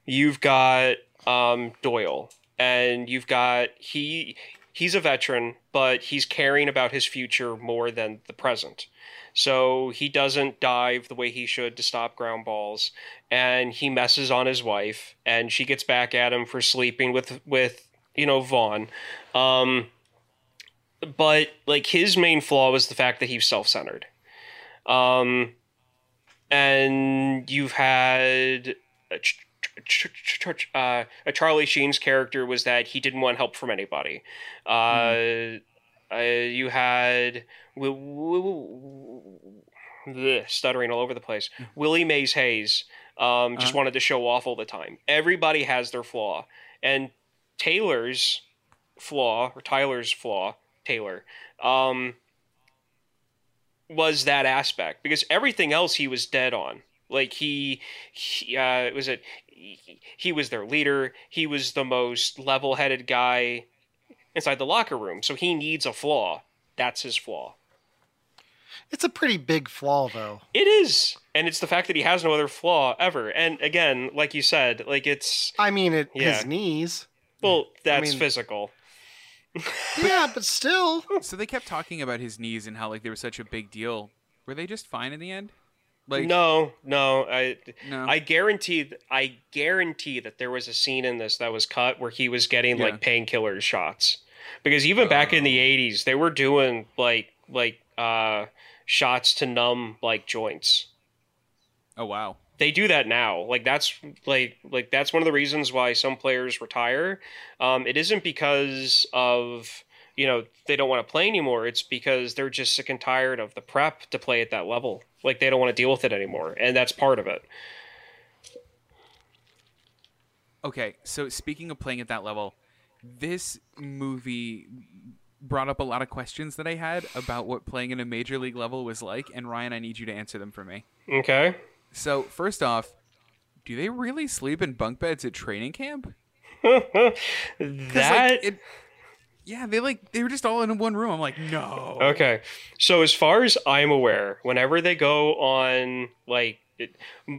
you've got um doyle and you've got he he's a veteran but he's caring about his future more than the present. So he doesn't dive the way he should to stop ground balls and he messes on his wife and she gets back at him for sleeping with with you know vaughn. Um but like his main flaw was the fact that he's self-centered. Um and you've had ch- uh, charlie sheen's character was that he didn't want help from anybody uh, uh you had bleh, stuttering all over the place willie mays hayes um, just Uh-huh. wanted to show off all the time everybody has their flaw and taylor's flaw or tyler's flaw Taylor, um, was that aspect because everything else he was dead on. Like he, he uh, was it. He, he was their leader. He was the most level-headed guy inside the locker room. So he needs a flaw. That's his flaw. it's a pretty big flaw, though. It is, and it's the fact that he has no other flaw ever. And again, like you said, like it's I mean, it, Yeah. his knees. well, that's mean- physical. Yeah, but still. so they kept talking about his knees and how like they were such a big deal. Were they just fine in the end? Like no, no, I, No. I guarantee, I guarantee that there was a scene in this that was cut where he was getting Yeah. like painkillers shots, because even back in the '80s, they were doing like, like, uh, shots to numb like joints. Oh wow. They do that now. Like that's like like that's one of the reasons why some players retire. Um, it isn't because of you know they don't want to play anymore. It's because they're just sick and tired of the prep to play at that level. Like they don't want to deal with it anymore, and that's part of it. Okay, so speaking of playing at that level, this movie brought up a lot of questions that I had about what playing in a major league level was like, and Ryan, I need you to answer them for me. Okay. So, first off, do they really sleep in bunk beds at training camp? that like, it, yeah, they like they were just all in one room. I'm like, no. Okay. So as far as I'm aware, whenever they go on like it,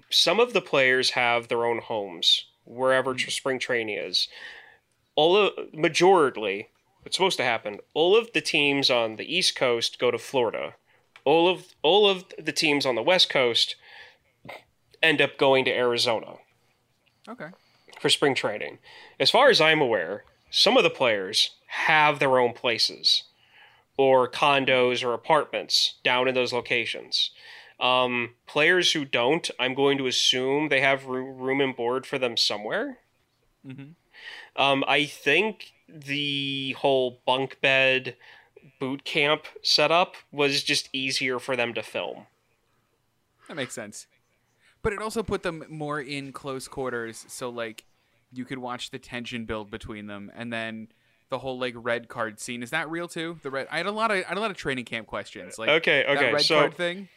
some of the players have their own homes wherever tr- spring training is. All of majorly, what's supposed to happen? All of the teams on the East Coast go to Florida. All of all of the teams on the West Coast end up going to Arizona Okay. for spring training. As far as I'm aware, some of the players have their own places or condos or apartments down in those locations. Um, players who don't, I'm going to assume they have room and board for them somewhere. Mm-hmm. Um, I think the whole bunk bed boot camp setup was just easier for them to film. That makes sense. But it also put them more in close quarters, so like you could watch the tension build between them, and then the whole like red card scene is that real too? The red. I had a lot of I had a lot of training camp questions. Like Okay, okay, red so- card thing.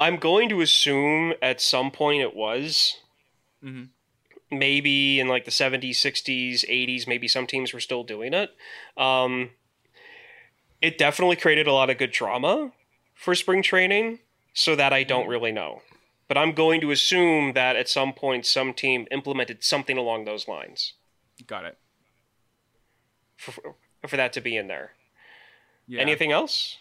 I'm going to assume at some point it was. Mhm. Maybe in like the 70s, 60s, 80s, maybe some teams were still doing it. Um, it definitely created a lot of good drama for spring training, so that I don't really know. But I'm going to assume that at some point some team implemented something along those lines Got it. For, for that to be in there. Yeah. Anything else?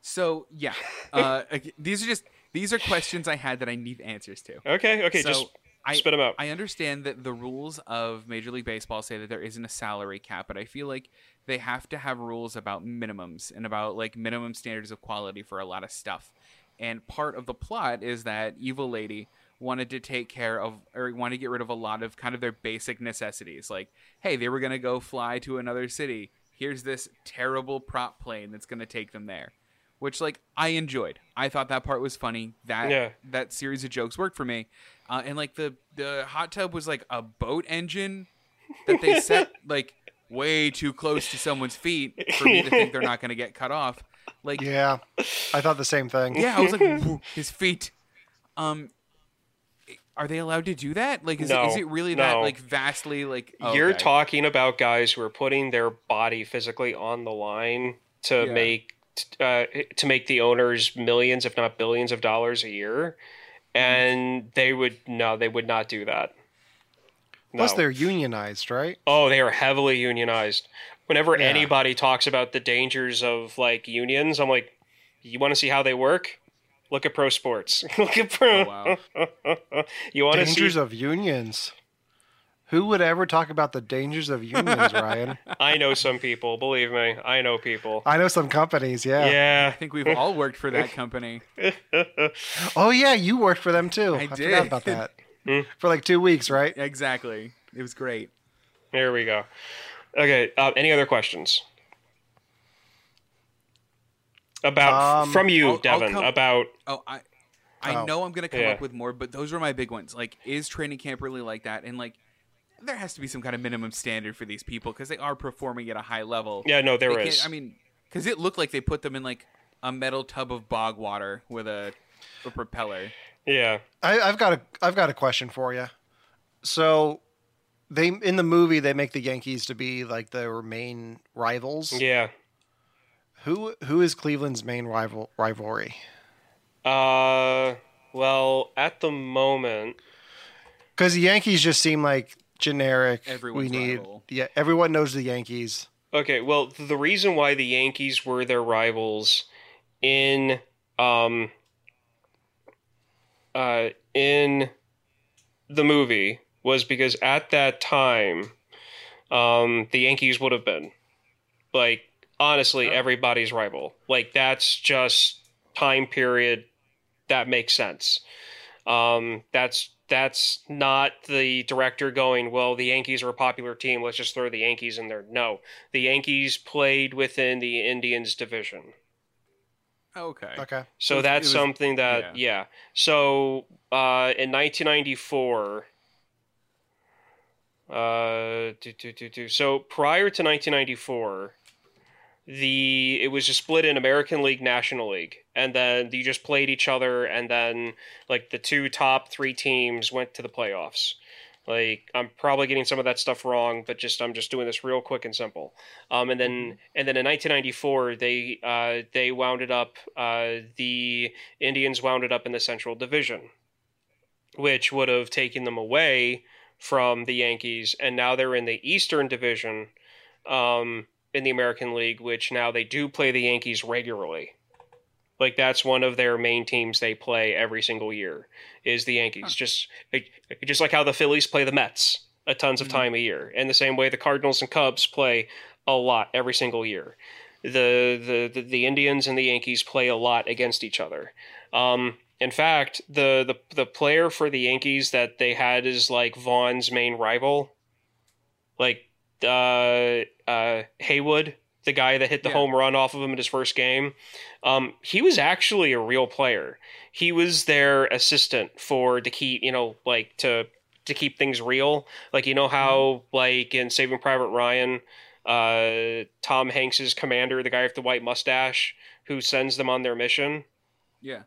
So yeah, uh, these are just these are questions I had that I need answers to. Okay, okay, So, just I, spit 'em out. I understand that the rules of Major League Baseball say that there isn't a salary cap, but I feel like they have to have rules about minimums and about like minimum standards of quality for a lot of stuff. And part of the plot is that Evil Lady wanted to take care of or wanted to get rid of a lot of kind of their basic necessities. Like, hey, they were going to go fly to another city. Here's this terrible prop plane that's going to take them there. Which like I enjoyed. I thought that part was funny. That Yeah. that series of jokes worked for me. Uh, and like the the hot tub was like a boat engine that they set like way too close to someone's feet for me to think they're not going to get cut off. Like Yeah, I thought the same thing. yeah, I was like his feet. Um, are they allowed to do that? Like, is, it, is it really that like vastly like? oh, You're okay. talking about guys who are putting their body physically on the line to Yeah. make uh, to make the owners millions, if not billions, of dollars a year, and they would no, they would not do that. Plus, they're unionized, right? Oh, they are heavily unionized. Whenever Yeah. anybody talks about the dangers of like unions, I'm like, you want to see how they work? Look at pro sports. Look at pro. Oh, wow. you want to Dangers see? of unions. Who would ever talk about the dangers of unions, Ryan? I know some people. Believe me, I know people. I know some companies, yeah. Yeah. I think we've all worked for that company. Oh yeah, you worked for them too. I forgot did. about that. Hmm. For like two weeks, right? Exactly. It was great. There we go. Okay. Uh, any other questions about Um, from you, I'll- I'll Devon? come- about Oh, I I Oh. know I'm gonna come Yeah. up with more, but those were my big ones. Like, is training camp really like that? And like, there has to be some kind of minimum standard for these people because they are performing at a high level. yeah, no, there They is. I mean, because it looked like they put them in like a metal tub of bog water with a, a propeller. yeah. I, I've got a I've got a question for you. So, they in the movie they make the Yankees to be like their main rivals. Yeah. Who who is Cleveland's main rival rivalry? Uh. Well, at the moment, Because the Yankees just seem like generic. Everyone's we need rival. yeah. Everyone knows the Yankees. Okay, well, the reason why the Yankees were their rivals in um uh in the movie was because at that time um the Yankees would have been like honestly everybody's rival. Like that's just time period, that makes sense. Um, that's that's not the director going, well, the Yankees are a popular team. Let's just throw the Yankees in there. No, the Yankees played within the Indians division. Okay. Okay. So was- that's was- something that yeah. So uh, in 1994, uh, do, do, do, do. so prior to 1994, the it was just split in American League, National League, and then you just played each other, and then like the two top three teams went to the playoffs. Like I'm probably getting some of that stuff wrong, but just I'm just doing this real quick and simple. Um, and then and then in 1994 they uh, they wound it up. Uh, the Indians wound it up in the Central Division, which would have taken them away from the Yankees, and now they're in the Eastern Division um, in the American League, which now they do play the Yankees regularly. Like that's one of their main teams they play every single year is the Yankees. Just just like how the Phillies play the Mets a tons of time a year, and the same way the Cardinals and Cubs play a lot every single year. The the the, the Indians and the Yankees play a lot against each other. Um, in fact, the, the the player for the Yankees that they had is like Vaughn's main rival, like uh, uh, Haywood, the guy that hit the Yeah. home run off of him in his first game. Um, he was actually a real player. He was their assistant for to keep you know like to to keep things real. Like you know how like in Saving Private Ryan, uh, Tom Hanks's commander, the guy with the white mustache, who sends them on their mission Yeah.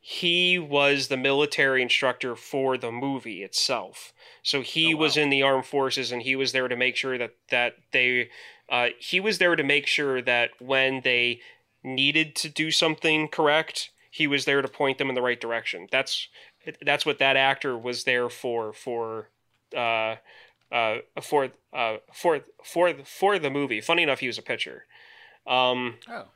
he was the military instructor for the movie itself. So he Oh, was in the armed forces, and he was there to make sure that that they, uh, he was there to make sure that when they needed to do something correct, he was there to point them in the right direction. That's that's what that actor was there for for. Uh, uh, for uh, for for for the movie. Funny enough, he was a pitcher. Um, Oh.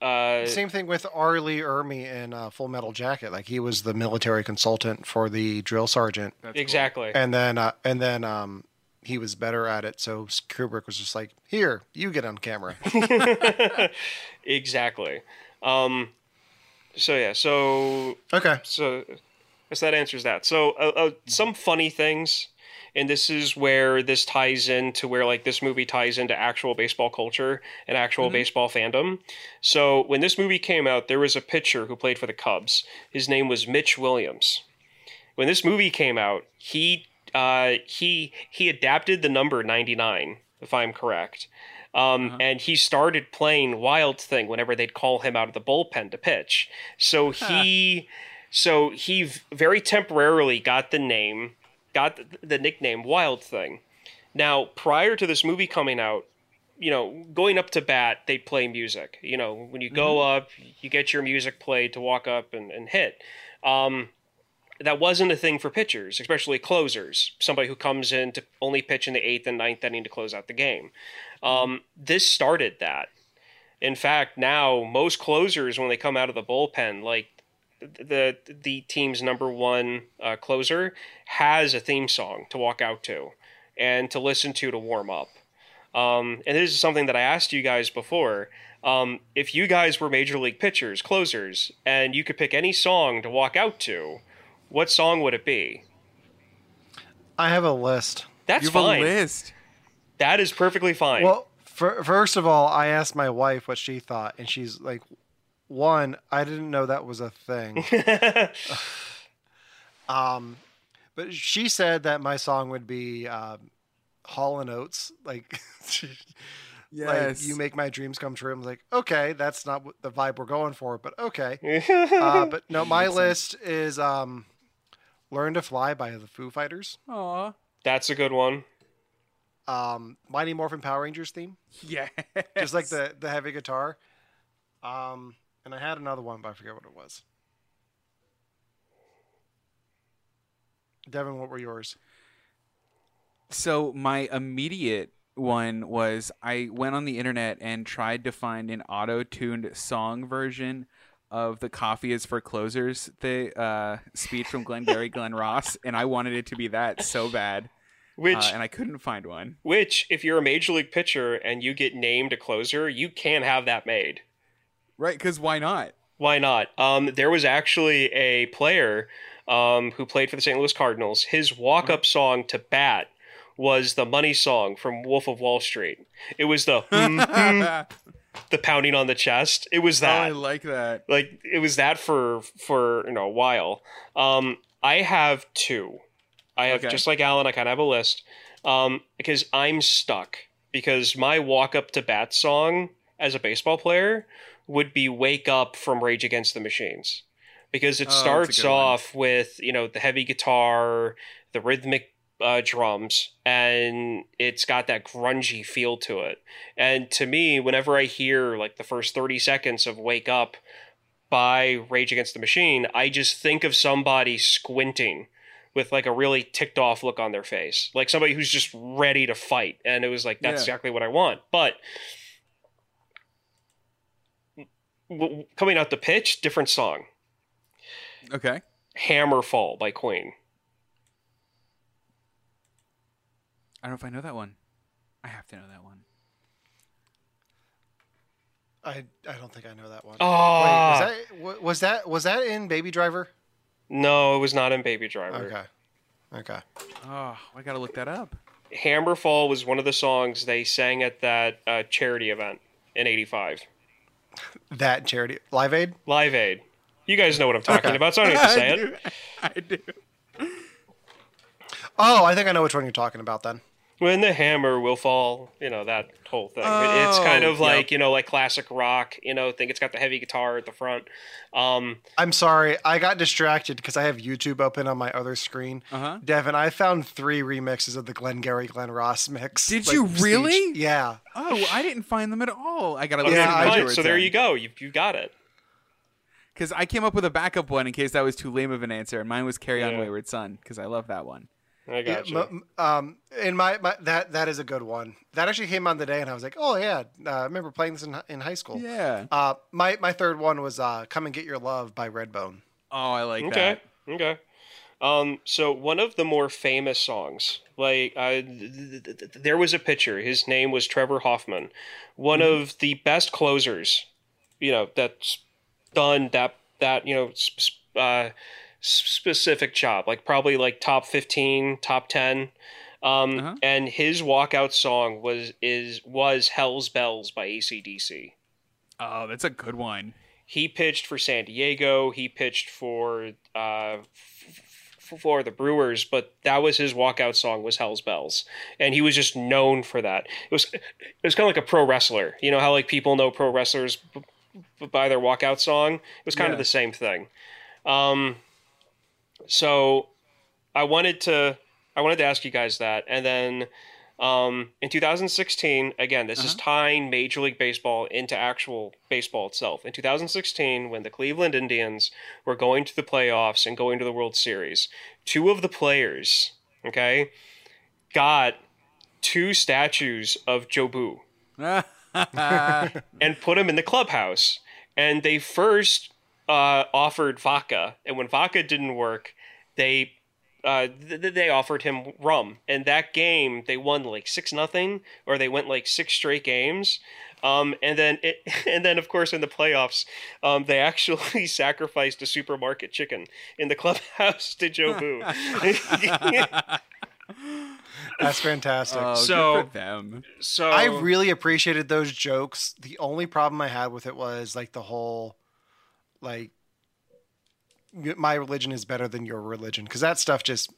Uh, Same thing with R. Lee Ermey in uh, Full Metal Jacket. Like he was the military consultant for the drill sergeant, That's cool. exactly. and then uh, and then um, he was better at it. So Kubrick was just like, "Here, you get on camera." exactly. Um, so yeah, so okay. so so that answers that. So uh, uh, some funny things, and this is where this ties into where like this movie ties into actual baseball culture and actual baseball fandom. So when this movie came out, there was a pitcher who played for the Cubs. His name was Mitch Williams. When this movie came out, he uh, he he adapted the number ninety nine, if I'm correct. Um, And he started playing Wild Thing whenever they'd call him out of the bullpen to pitch. So he, so he very temporarily got the name, got the, nickname Wild Thing. Now, prior to this movie coming out, you know, going up to bat, they play music. You know, when you go up, you get your music played to walk up and, and hit. Um, that wasn't a thing for pitchers, especially closers. Somebody who comes in to only pitch in the eighth and ninth inning to close out the game. Um, this started that. In fact, now most closers, when they come out of the bullpen, like the the team's number one uh, closer, has a theme song to walk out to and to listen to to warm up. Um, and this is something that I asked you guys before. Um, if you guys were major league pitchers, closers, and you could pick any song to walk out to, what song would it be? I have a list. That's You have fine. a list. That is perfectly fine. Well, fir- first of all, I asked my wife what she thought, and she's like, "One, I didn't know that was a thing." um, but she said that my song would be um, Hall and Oates, like, like "You Make My Dreams Come True." I'm like, okay, that's not what the vibe we're going for, but okay. uh, but no, my list is um, "Learn to Fly" by the Foo Fighters, Aw. That's a good one. um, Mighty Morphin Power Rangers theme. Yeah. just like the the heavy guitar. Um, and I had another one, but I forget what it was. Devon, what were yours? So my immediate one was I went on the internet and tried to find an auto-tuned song version of the "Coffee is for Closers" the uh, speech from Glengarry Glen Ross, and I wanted it to be that so bad, Which, uh, and I couldn't find one. which, if you're a major league pitcher and you get named a closer, you can have that made. Right? Because why not? Why not? Um, there was actually a player um, who played for the St. Louis Cardinals. His walk-up song to bat was the Money song from Wolf of Wall Street. It was the the pounding on the chest. It was Oh, that. I like that. like it was that for for you know a while. Um, I have two. I have Okay. just like Allen. I kind of have a list um, because I'm stuck because my walk up to bat song as a baseball player would be "Wake Up" from Rage Against the Machines because it Oh, starts good one. off with you know the heavy guitar, the rhythmic uh, drums, and it's got that grungy feel to it. And to me, whenever I hear like the first 30 seconds of Wake Up by Rage Against the Machine, I just think of somebody squinting with like a really ticked off look on their face, like somebody who's just ready to fight. And it was like, that's Yeah. exactly what I want. But w- coming out the pitch, different song Okay. Hammerfall by Queen. I don't know if I know that one. I have to know that one. I I don't think I know that one. Ah. Wait, was that was that was that in Baby Driver? No, it was not in Baby Driver. Okay. Okay. Oh, I gotta look that up. Hammerfall was one of the songs they sang at that uh, charity event in '85. That charity Live Aid. Live Aid. You guys know what I'm talking about, so I don't need to say I it. do. I do. Oh, I think I know which one you're talking about then. When the hammer will fall, you know that whole thing. it's kind Oh, of like yep. you know, like classic rock. You know, think it's got the heavy guitar at the front. Um, I'm sorry, I got distracted because I have YouTube open on my other screen. Uh-huh. Devon, I found three remixes of the Glengarry Glen Ross mix. Did like, you stage- really? Yeah. Oh, I didn't find them at all. I gotta okay, listen Yeah, to I those fine, words so there you go. You you got it. Because I came up with a backup one in case that was too lame of an answer, and mine was "Carry On Wayward Son" because I love that one. I got Yeah, you. m- m- um, in my, my that that is a good one. That actually came on today, and I was like, oh yeah, uh, I remember playing this in in high school. Yeah. Uh, my my third one was uh, "Come and Get Your Love" by Redbone. Oh, I like okay. that. Okay. Um, so one of the more famous songs, like uh, th- th- th- th- there was a pitcher. His name was Trevor Hoffman, one of the best closers, you know, that's done that that you know sp- sp- uh, s- specific job. Like probably like top fifteen, top ten. Um, Uh-huh. and his walkout song was is was Hell's Bells by ACDC Oh, that's a good one. he pitched for San Diego. He pitched for uh, f- f- for the Brewers, but that was his walkout song was Hell's Bells, and he was just known for that. It was it was kind of like a pro wrestler. You know how like people know pro wrestlers b- b- by their walkout song. It was kind of the same thing. Um, so I wanted to I wanted to ask you guys that, and then um, in 2016, again, this is tying Major League Baseball into actual baseball itself. In 2016, when the Cleveland Indians were going to the playoffs and going to the World Series, two of the players, okay, got two statues of Jobu and put them in the clubhouse. And they first uh, offered vodka, and when vodka didn't work, they uh, th- th- they offered him rum. And that game, they won like six nothing, or they went like six straight games. Um, and then it, and then of course in the playoffs, um, they actually sacrificed a supermarket chicken in the clubhouse to Jobu. That's fantastic. Oh, So- good for them. so I really appreciated those jokes. The only problem I had with it was like the whole, like, y- my religion is better than your religion because that stuff just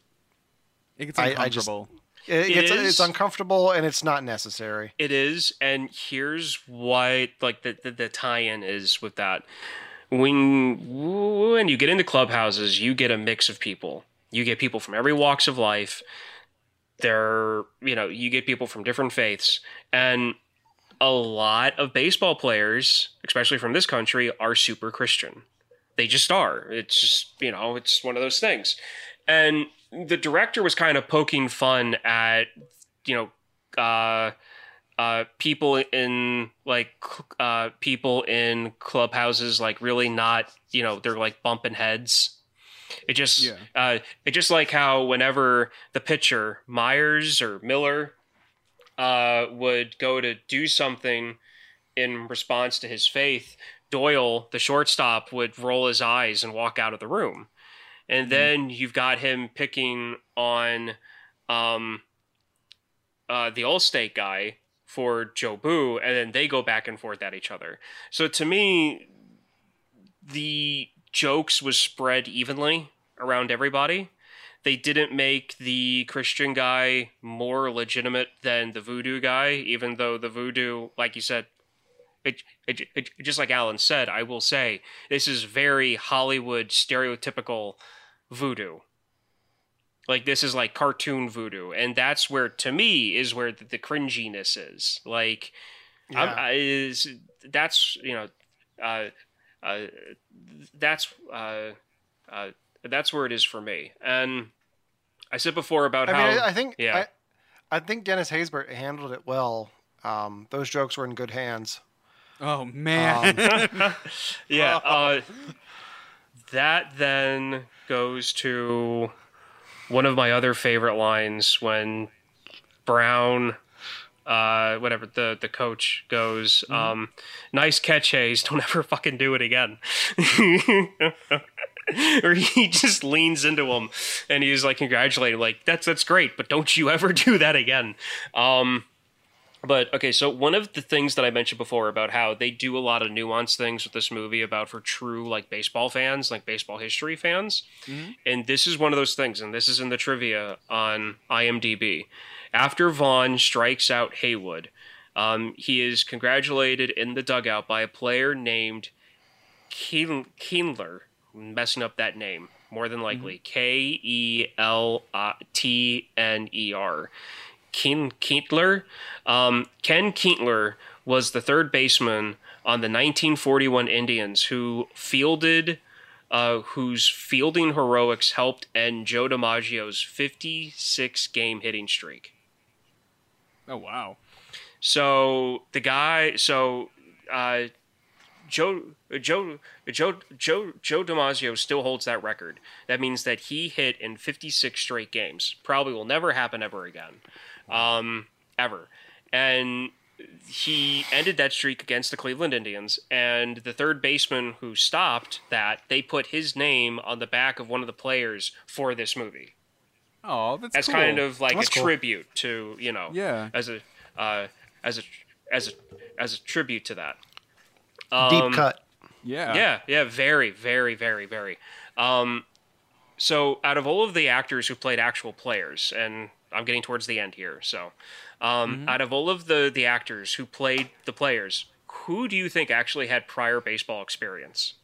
It gets I- I just- uncomfortable. it, It gets, is- it's uncomfortable and it's not necessary. It is, and here's why like the, the, the tie-in is with that. When when you get into clubhouses, you get a mix of people. You get people from every walks of life. They're you know, you get people from different faiths. And a lot of baseball players, especially from this country, are super Christian. They just are. It's just, you know, it's one of those things. And the director was kind of poking fun at, you know, uh, uh, people in like uh, people in clubhouses like really not you know they're like bumping heads. It just Yeah. uh, it just like how whenever the pitcher Myers or Miller uh, would go to do something in response to his faith, Doyle, the shortstop, would roll his eyes and walk out of the room. And then you've got him picking on um, uh, the Allstate guy for Jobu, and then they go back and forth at each other. So to me, the jokes was spread evenly around everybody. They didn't make the Christian guy more legitimate than the voodoo guy, even though the voodoo, like you said, it, it, it, just like Allen said, I will say this is very Hollywood stereotypical voodoo. Like this is like cartoon voodoo, and that's where to me is where the, the cringiness is. Like, Yeah. I, is that's you know, uh, uh, that's uh, uh, that's where it is for me. And I said before about I how mean, I, I think yeah. I, I think Dennis Haysbert handled it well. Um, those jokes were in good hands. Oh man. Um, yeah. Uh, that then goes to one of my other favorite lines when Brown, uh, whatever the the coach goes, um, "Nice catch, Hayes. Don't ever fucking do it again." or he just leans into him and he's like congratulating, like that's that's great, but don't you ever do that again. Um, but okay, so one of the things that I mentioned before about how they do a lot of nuanced things with this movie about for true like baseball fans, like baseball history fans. And this is one of those things, and this is in the trivia on IMDb. After Vaughn strikes out Haywood, um, he is congratulated in the dugout by a player named Keen- Keenler. Messing up that name more than likely. K E L T N E R. Ken Keentler. Um, Ken Keentler was the third baseman on the 1941 Indians who fielded, uh, whose fielding heroics helped end Joe DiMaggio's 56 game hitting streak. oh wow. So the guy, so uh, Joe Joe Joe Joe Joe DiMaggio still holds that record. That means that he hit in 56 straight games. Probably will never happen ever again, um, ever. And he ended that streak against the Cleveland Indians. And the third baseman who stopped that, they put his name on the back of one of the players for this movie Oh, that's as cool. kind of like That's a cool. tribute to you know Yeah. as a uh, as a as a as a tribute to that Deep Um, cut. yeah. yeah yeah very very very very um so out of all of the actors who played actual players and i'm getting towards the end here so um out of all of the the actors who played the players who do you think actually had prior baseball experience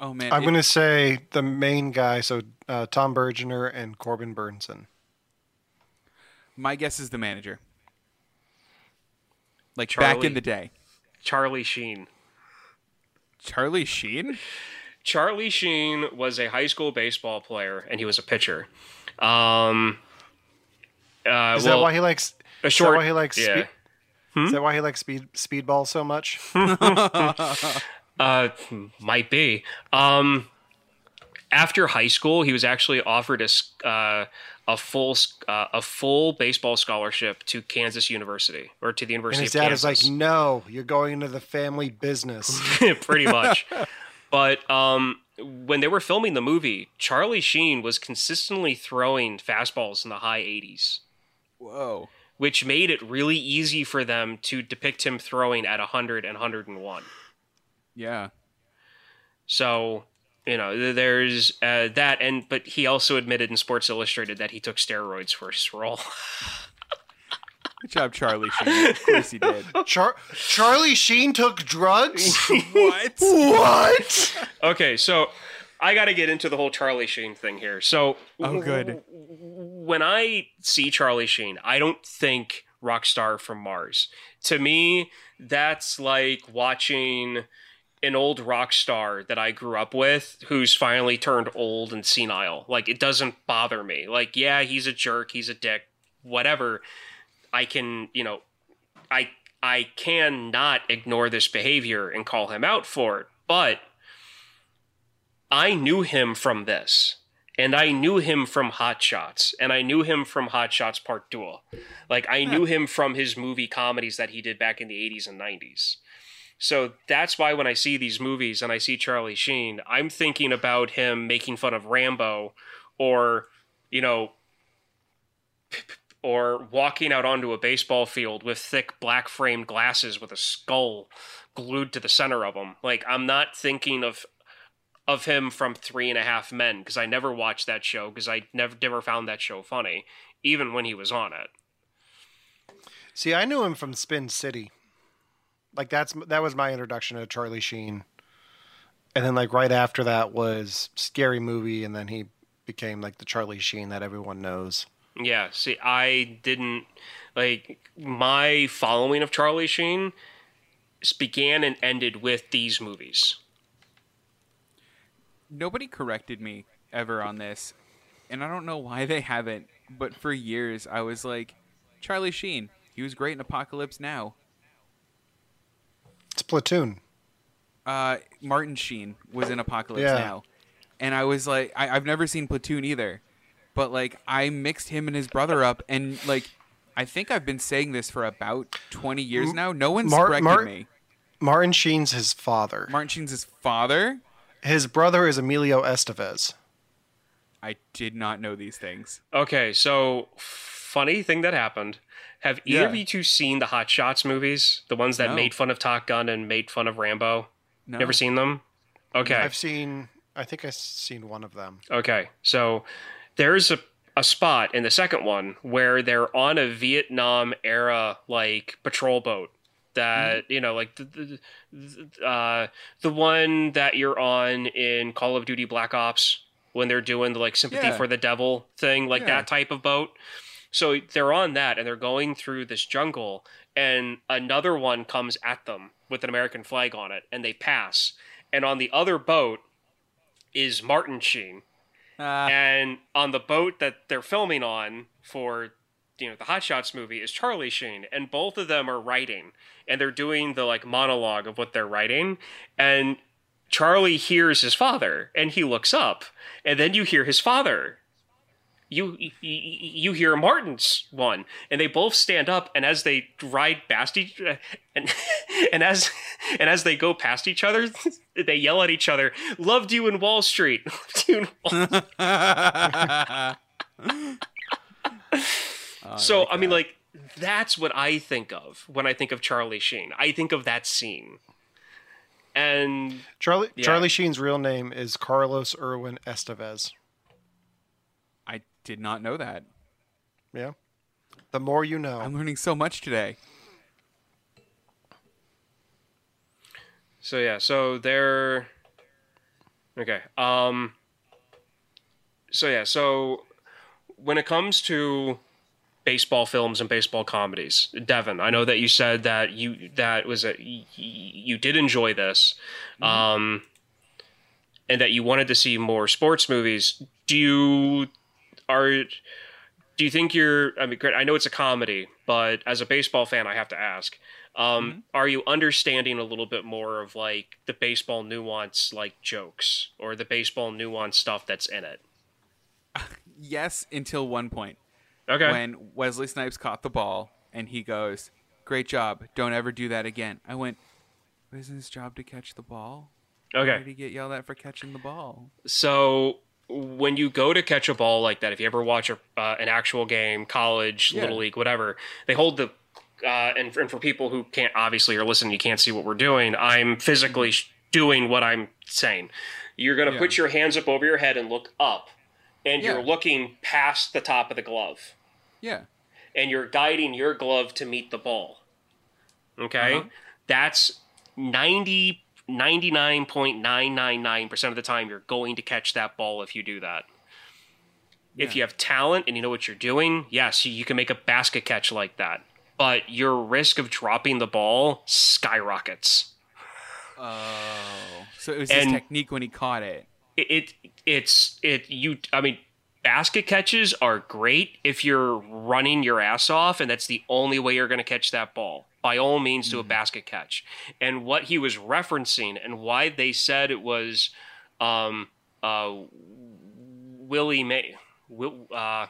Oh man. I'm it- going to say the main guy, so uh, Tom Berenger and Corbin Bernsen. My guess is the manager. Like back in the day. charlie sheen Charlie Sheen? Charlie Sheen was a high school baseball player, and he was a pitcher. Um, uh, Is that why he likes? a Is short? that why he likes? yeah. Speed, Is that why he likes speed speedball so much? Uh, might be. Um, after high school, he was actually offered a uh, a full uh, a full baseball scholarship to Kansas University or to the And University his of dad Kansas. is like, "No, you're going into the family business." pretty much. But um, when they were filming the movie, Charlie Sheen was consistently throwing fastballs in the high 80s. Whoa. which made it really easy for them to depict him throwing at 100 and 101. Yeah. So, you know, there's uh, that, and but he also admitted in Sports Illustrated that he took steroids for his role. Good job, Charlie Sheen. Of course he did. Char- Charlie Sheen took drugs. what? what? okay, so I got to get into the whole Charlie Sheen thing here. So, Oh, good. when I see Charlie Sheen, I don't think Rockstar from Mars. To me, that's like watching an old rock star that I grew up with who's finally turned old and senile. Like it doesn't bother me. Like yeah, he's a jerk, he's a dick, whatever. I can, you know, I I can not ignore this behavior and call him out for it. But I knew him from this. and I knew him from Hot Shots, and I knew him from Hot Shots Part Two. Like I knew him from his movie comedies that he did back in the 80s and 90s. So that's why when I see these movies and I see Charlie Sheen, I'm thinking about him making fun of Rambo or, you know, or walking out onto a baseball field with thick black framed glasses with a skull glued to the center of them. Like I'm not thinking of of him from Three and a Half Men because I never watched that show because I never never found that show funny, even when he was on it. See, I knew him from Spin City. Like that's that was my introduction to Charlie Sheen. And then like right after that was Scary Movie and then he became like the Charlie Sheen that everyone knows. Yeah, see, I didn't like my following of Charlie Sheen began and ended with these movies. Nobody corrected me ever on this, and I don't know why they haven't. But for years, I was like, Charlie Sheen, he was great in Apocalypse Now. It's Platoon. Uh, Martin Sheen was in Apocalypse Yeah. Now, and I was like, I, I've never seen Platoon either, but like I mixed him and his brother up, and like I think I've been saying this for about twenty years now. No one's Mar- corrected Mar- me. Martin Sheen's his father. Martin Sheen's his father. His brother is Emilio Estevez. I did not know these things. Okay, so funny thing that happened. Have either Yeah. of you two seen the Hot Shots movies? The ones that No. made fun of Top Gun and made fun of Rambo? No. Never seen them? Okay. I've seen I think I've seen one of them. Okay, so there's a, a spot in the second one where they're on a Vietnam era like patrol boat that you know like the the, the, uh, the one that you're on in Call of Duty Black Ops when they're doing the like sympathy Yeah. for the devil thing like Yeah. that type of boat. So they're on that and they're going through this jungle and another one comes at them with an American flag on it and they pass. And on the other boat is Martin Sheen Ah, and on the boat that they're filming on for you know the Hot Shots movie is Charlie Sheen, and both of them are writing, and they're doing the like monologue of what they're writing, and Charlie hears his father, and he looks up, and then you hear his father. You, you you hear Martin's one, and they both stand up, and as they ride past each, uh, and and as and as they go past each other, they yell at each other, "Loved you in Wall Street." Loved you in Wall so I, mean, like that's what I think of when I think of Charlie Sheen. I think of that scene, and Charlie Yeah. Charlie Sheen's real name is Carlos Irwin Estevez. I did not know that. Yeah. The more you know. I'm learning so much today. so yeah, so they're okay. Um, so yeah, so when it comes to baseball films and baseball comedies, Devon, I know that you said that you that was a y- y- you did enjoy this, um, and that you wanted to see more sports movies. Do you are do you think you're i mean great i know it's a comedy but as a baseball fan i have to ask um, are you understanding a little bit more of like the baseball nuance like jokes or the baseball nuance stuff that's in it Yes, until one point. okay When Wesley Snipes caught the ball and he goes, Great job. Don't ever do that again. I went, Isn't his job to catch the ball? Why okay did he get yelled at for catching the ball? so when you go to catch a ball like that if you ever watch a, uh, an actual game college Yeah. little league whatever they hold the uh, and, and for people who can't obviously are listening you can't see what we're doing i'm physically sh- doing what i'm saying you're going to Yeah. put your hands up over your head and look up and Yeah. you're looking past the top of the glove Yeah. and you're guiding your glove to meet the ball. Okay? Uh-huh. That's 90 99.999% of the time you're going to catch that ball if you do that. If you have talent and you know what you're doing, yes, you, you can make a basket catch like that. But your risk of dropping the ball skyrockets. Oh. So it was And- his technique when he caught it. it, it it's it you i mean basket catches are great if you're running your ass off and that's the only way you're going to catch that ball by all means do a basket catch and what he was referencing and why they said it was um uh Willie May, Will, uh,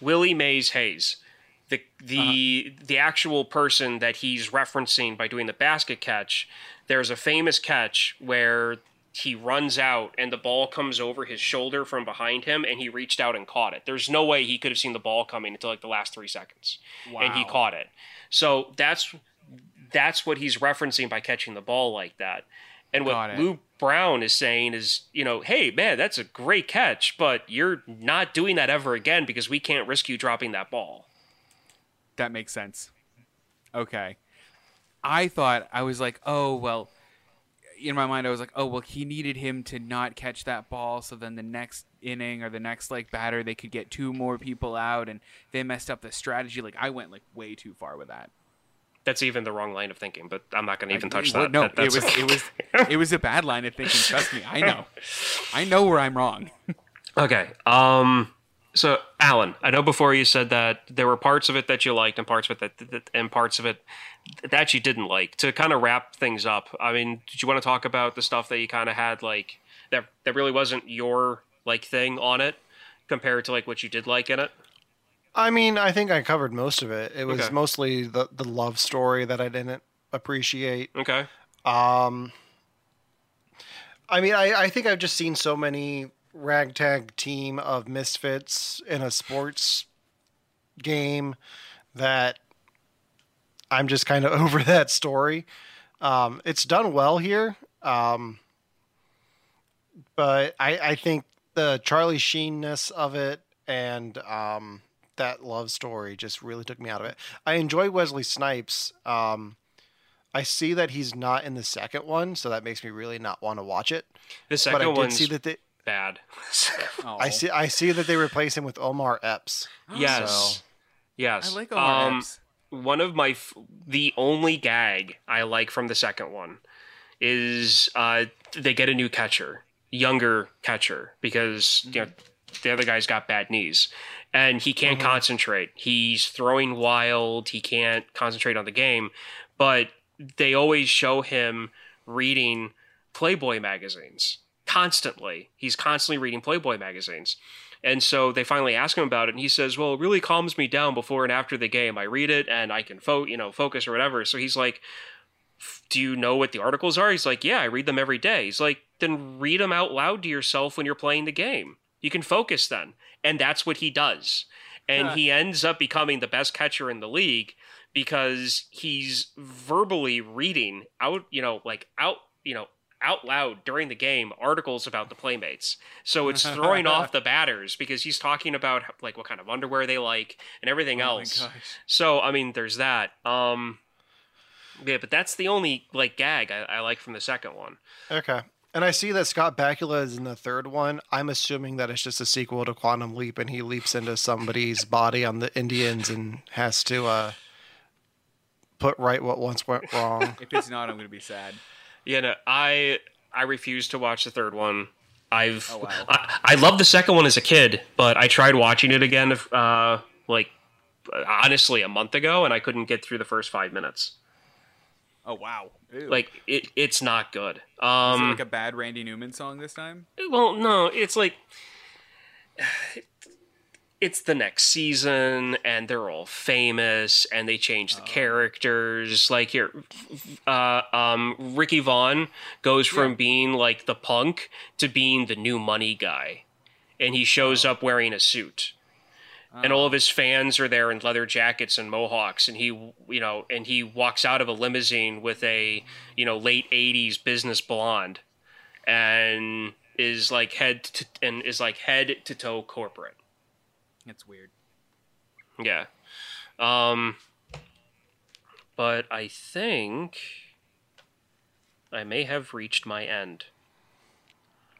Willie Mays Hayes, the the the actual person that he's referencing by doing the basket catch. There's a famous catch where he runs out and the ball comes over his shoulder from behind him and he reached out and caught it. There's no way he could have seen the ball coming until like the last 3 seconds. And he caught it. So that's that's what he's referencing by catching the ball like that. And what. Lou Brown is saying is, you know, hey man, that's a great catch, but you're not doing that ever again because we can't risk you dropping that ball. That makes sense. Okay. I thought I was like, oh well. In my mind, I was like, oh well, he needed him to not catch that ball, so then the next inning or the next like batter, they could get two more people out, and they messed up the strategy. Like I went like way too far with that. That's even the wrong line of thinking, but I'm not going to even touch Well, that. No, That- it was it was it was a bad line of thinking. Trust me, I know. I know where I'm wrong. Okay. Um. So, Allen, I know before you said that there were parts of it that you liked and parts of it that, that and parts of it that you didn't like. To kind of wrap things up, I mean, did you want to talk about the stuff that you kind of had like that that really wasn't your like thing on it compared to like what you did like in it? I mean, I think I covered most of it. It was Okay. mostly the the love story that I didn't appreciate. Okay. Um, I mean, I, I think I've just seen so many ragtag team of misfits in a sports game that I'm just kind of over that story. Um, it's done well here, um, but I, I think the Charlie Sheenness of it and um, that love story just really took me out of it. I enjoy Wesley Snipes. Um, I see that he's not in the second one, so that makes me really not want to watch it. The but second I did see that they, bad. I see I see that they replace him with Omar Epps. Yes. So- Yes. I like Omar um, Epps. One of my f- the only gag I like from the second one is uh, they get a new catcher, younger catcher, because you know the other guy's got bad knees, and he can't concentrate. He's throwing wild. He can't concentrate on the game, but they always show him reading Playboy magazines constantly. He's constantly reading Playboy magazines. And so they finally ask him about it, and he says, "Well, it really calms me down before and after the game. I read it, and I can fo- you know, focus or whatever." So he's like, "Do you know what the articles are?" He's like, "Yeah, I read them every day." He's like, "Then read them out loud to yourself when you're playing the game. You can focus then." And that's what he does. And Huh. he ends up becoming the best catcher in the league because he's verbally reading out, you know, like out, you know, out loud during the game articles about the playmates. So it's throwing off the batters because he's talking about like what kind of underwear they like and everything Oh my else. gosh. So I mean, there's that. Um, yeah, but that's the only like gag I, I like from the second one. Okay. And I see that Scott Bakula is in the third one. I'm assuming that it's just a sequel to Quantum Leap, and he leaps into somebody's body on the Indians and has to uh, put right what once went wrong. If it's not, I'm gonna be sad. Yeah, no, I I refuse to watch the third one. I've Oh, wow. I, I loved the second one as a kid, but I tried watching it again, uh, like honestly, a month ago, and I couldn't get through the first five minutes. Oh wow. Ew. Like it, it's not good. Is it Um, like a bad Randy Newman song this time? well, no, it's like it's the next season, and they're all famous, and they change Oh. the characters. Like here, uh, um, Ricky Vaughn goes from Yeah. being like the punk to being the new money guy, and he shows Oh. up wearing a suit. And all of his fans are there in leather jackets and mohawks, and he, you know, and he walks out of a limousine with a, you know, late '80s business blonde, and is like head to and is like head to toe corporate. It's weird. Yeah. Um but I think I may have reached my end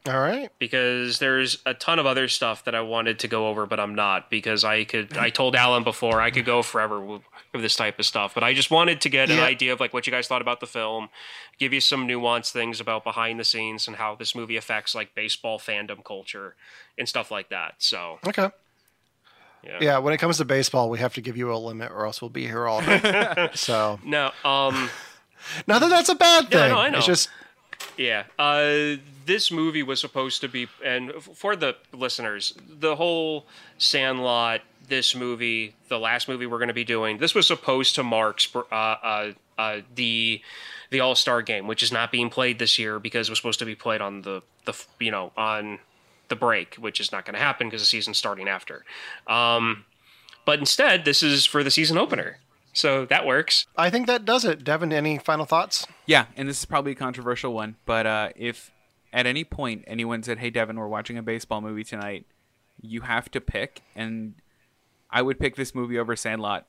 All right. because there's a ton of other stuff that I wanted to go over but I'm not because I could I told Allen before I could go forever with, with this type of stuff but I just wanted to get an idea of like what you guys thought about the film give you some nuanced things about behind the scenes and how this movie affects like baseball fandom culture and stuff like that so Okay. Yeah, Yeah, when it comes to baseball, we have to give you a limit, or else we'll be here all day. so, no um not that that's a bad thing. Yeah, know, I know. It's just Yeah. Uh, this movie was supposed to be, and for the listeners, the whole Sandlot, this movie, the last movie we're going to be doing, this was supposed to mark uh, uh, uh, the the All Star game, which is not being played this year because it was supposed to be played on the the you know on the break, which is not going to happen because the season's starting after. Um, but instead, this is for the season opener, so that works. I think that does it. Devon, any final thoughts? Yeah, and this is probably a controversial one, but uh, if at any point anyone said, "Hey, Devon, we're watching a baseball movie tonight," you have to pick, and I would pick this movie over Sandlot,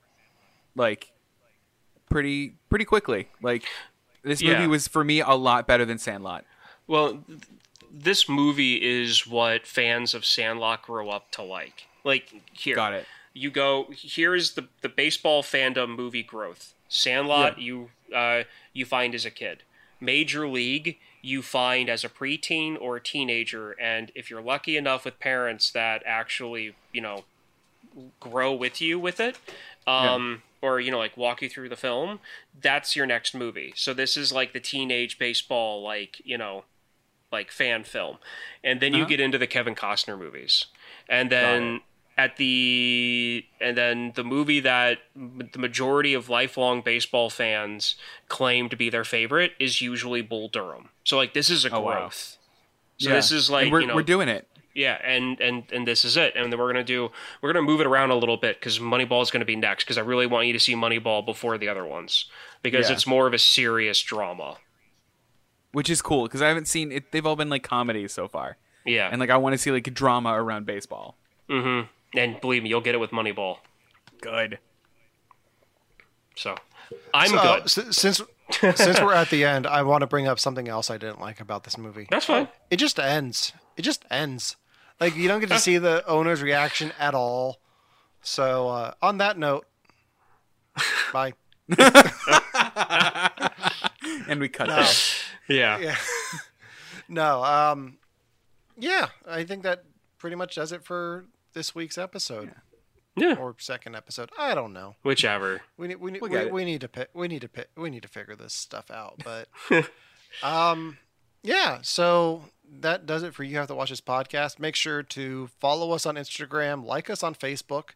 like pretty pretty quickly. Like this movie Yeah. was for me a lot better than Sandlot. Well, th- this movie is what fans of Sandlot grow up to like. Like here, Got it. You go. Here's the the baseball fandom movie growth. Sandlot, you uh, you find as a kid. Major League, you find as a preteen or a teenager, and if you're lucky enough with parents that actually, you know, grow with you with it, um, or you know, like walk you through the film, that's your next movie. So this is like the teenage baseball, like you know, like fan film, and then you Uh-huh. get into the Kevin Costner movies, and then at the and then the movie that the majority of lifelong baseball fans claim to be their favorite is usually Bull Durham. So like this is a Oh, wow. growth. So Yeah. this is like And we're, you know we're doing it. yeah, and and and this is it. And then we're gonna do we're gonna move it around a little bit because Moneyball is gonna be next because I really want you to see Moneyball before the other ones because Yeah. it's more of a serious drama. Which is cool because I haven't seen it. They've all been like comedies so far, Yeah, and like I want to see like drama around baseball. mm-hmm. And believe me, you'll get it with Moneyball. Good. So I'm So, good. s- since since we're at the end, I want to bring up something else I didn't like about this movie. That's fine. It just ends. It just ends. Like you don't get to see the owner's reaction at all. So uh, on that note, bye. And we cut No. Yeah. Yeah. no. Um. Yeah, I think that pretty much does it for this week's episode. Yeah. Or second episode. I don't know. Whichever. We need we need We'll we, we need to pick we need to pick we need to figure this stuff out. But um yeah, so that does it for you have to watch this podcast. Make sure to follow us on Instagram, like us on Facebook.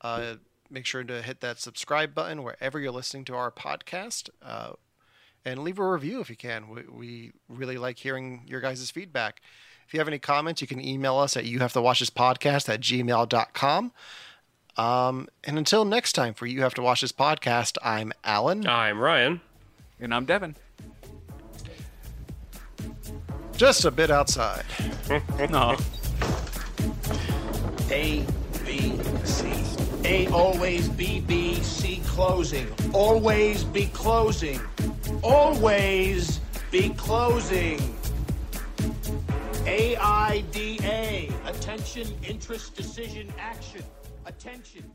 Uh make sure to hit that subscribe button wherever you're listening to our podcast. Uh and leave a review if you can. We, we really like hearing your guys' feedback. If you have any comments, you can email us at you have to watch this podcast at gmail.com. Um, and until next time, for You Have to Watch This Podcast, I'm Allen. I'm Ryan. And I'm Devon. Just a bit outside. No. A, B, C. A always B, B, C closing. Always be closing. Always be closing. A I D A. Attention, interest, decision, action. Attention?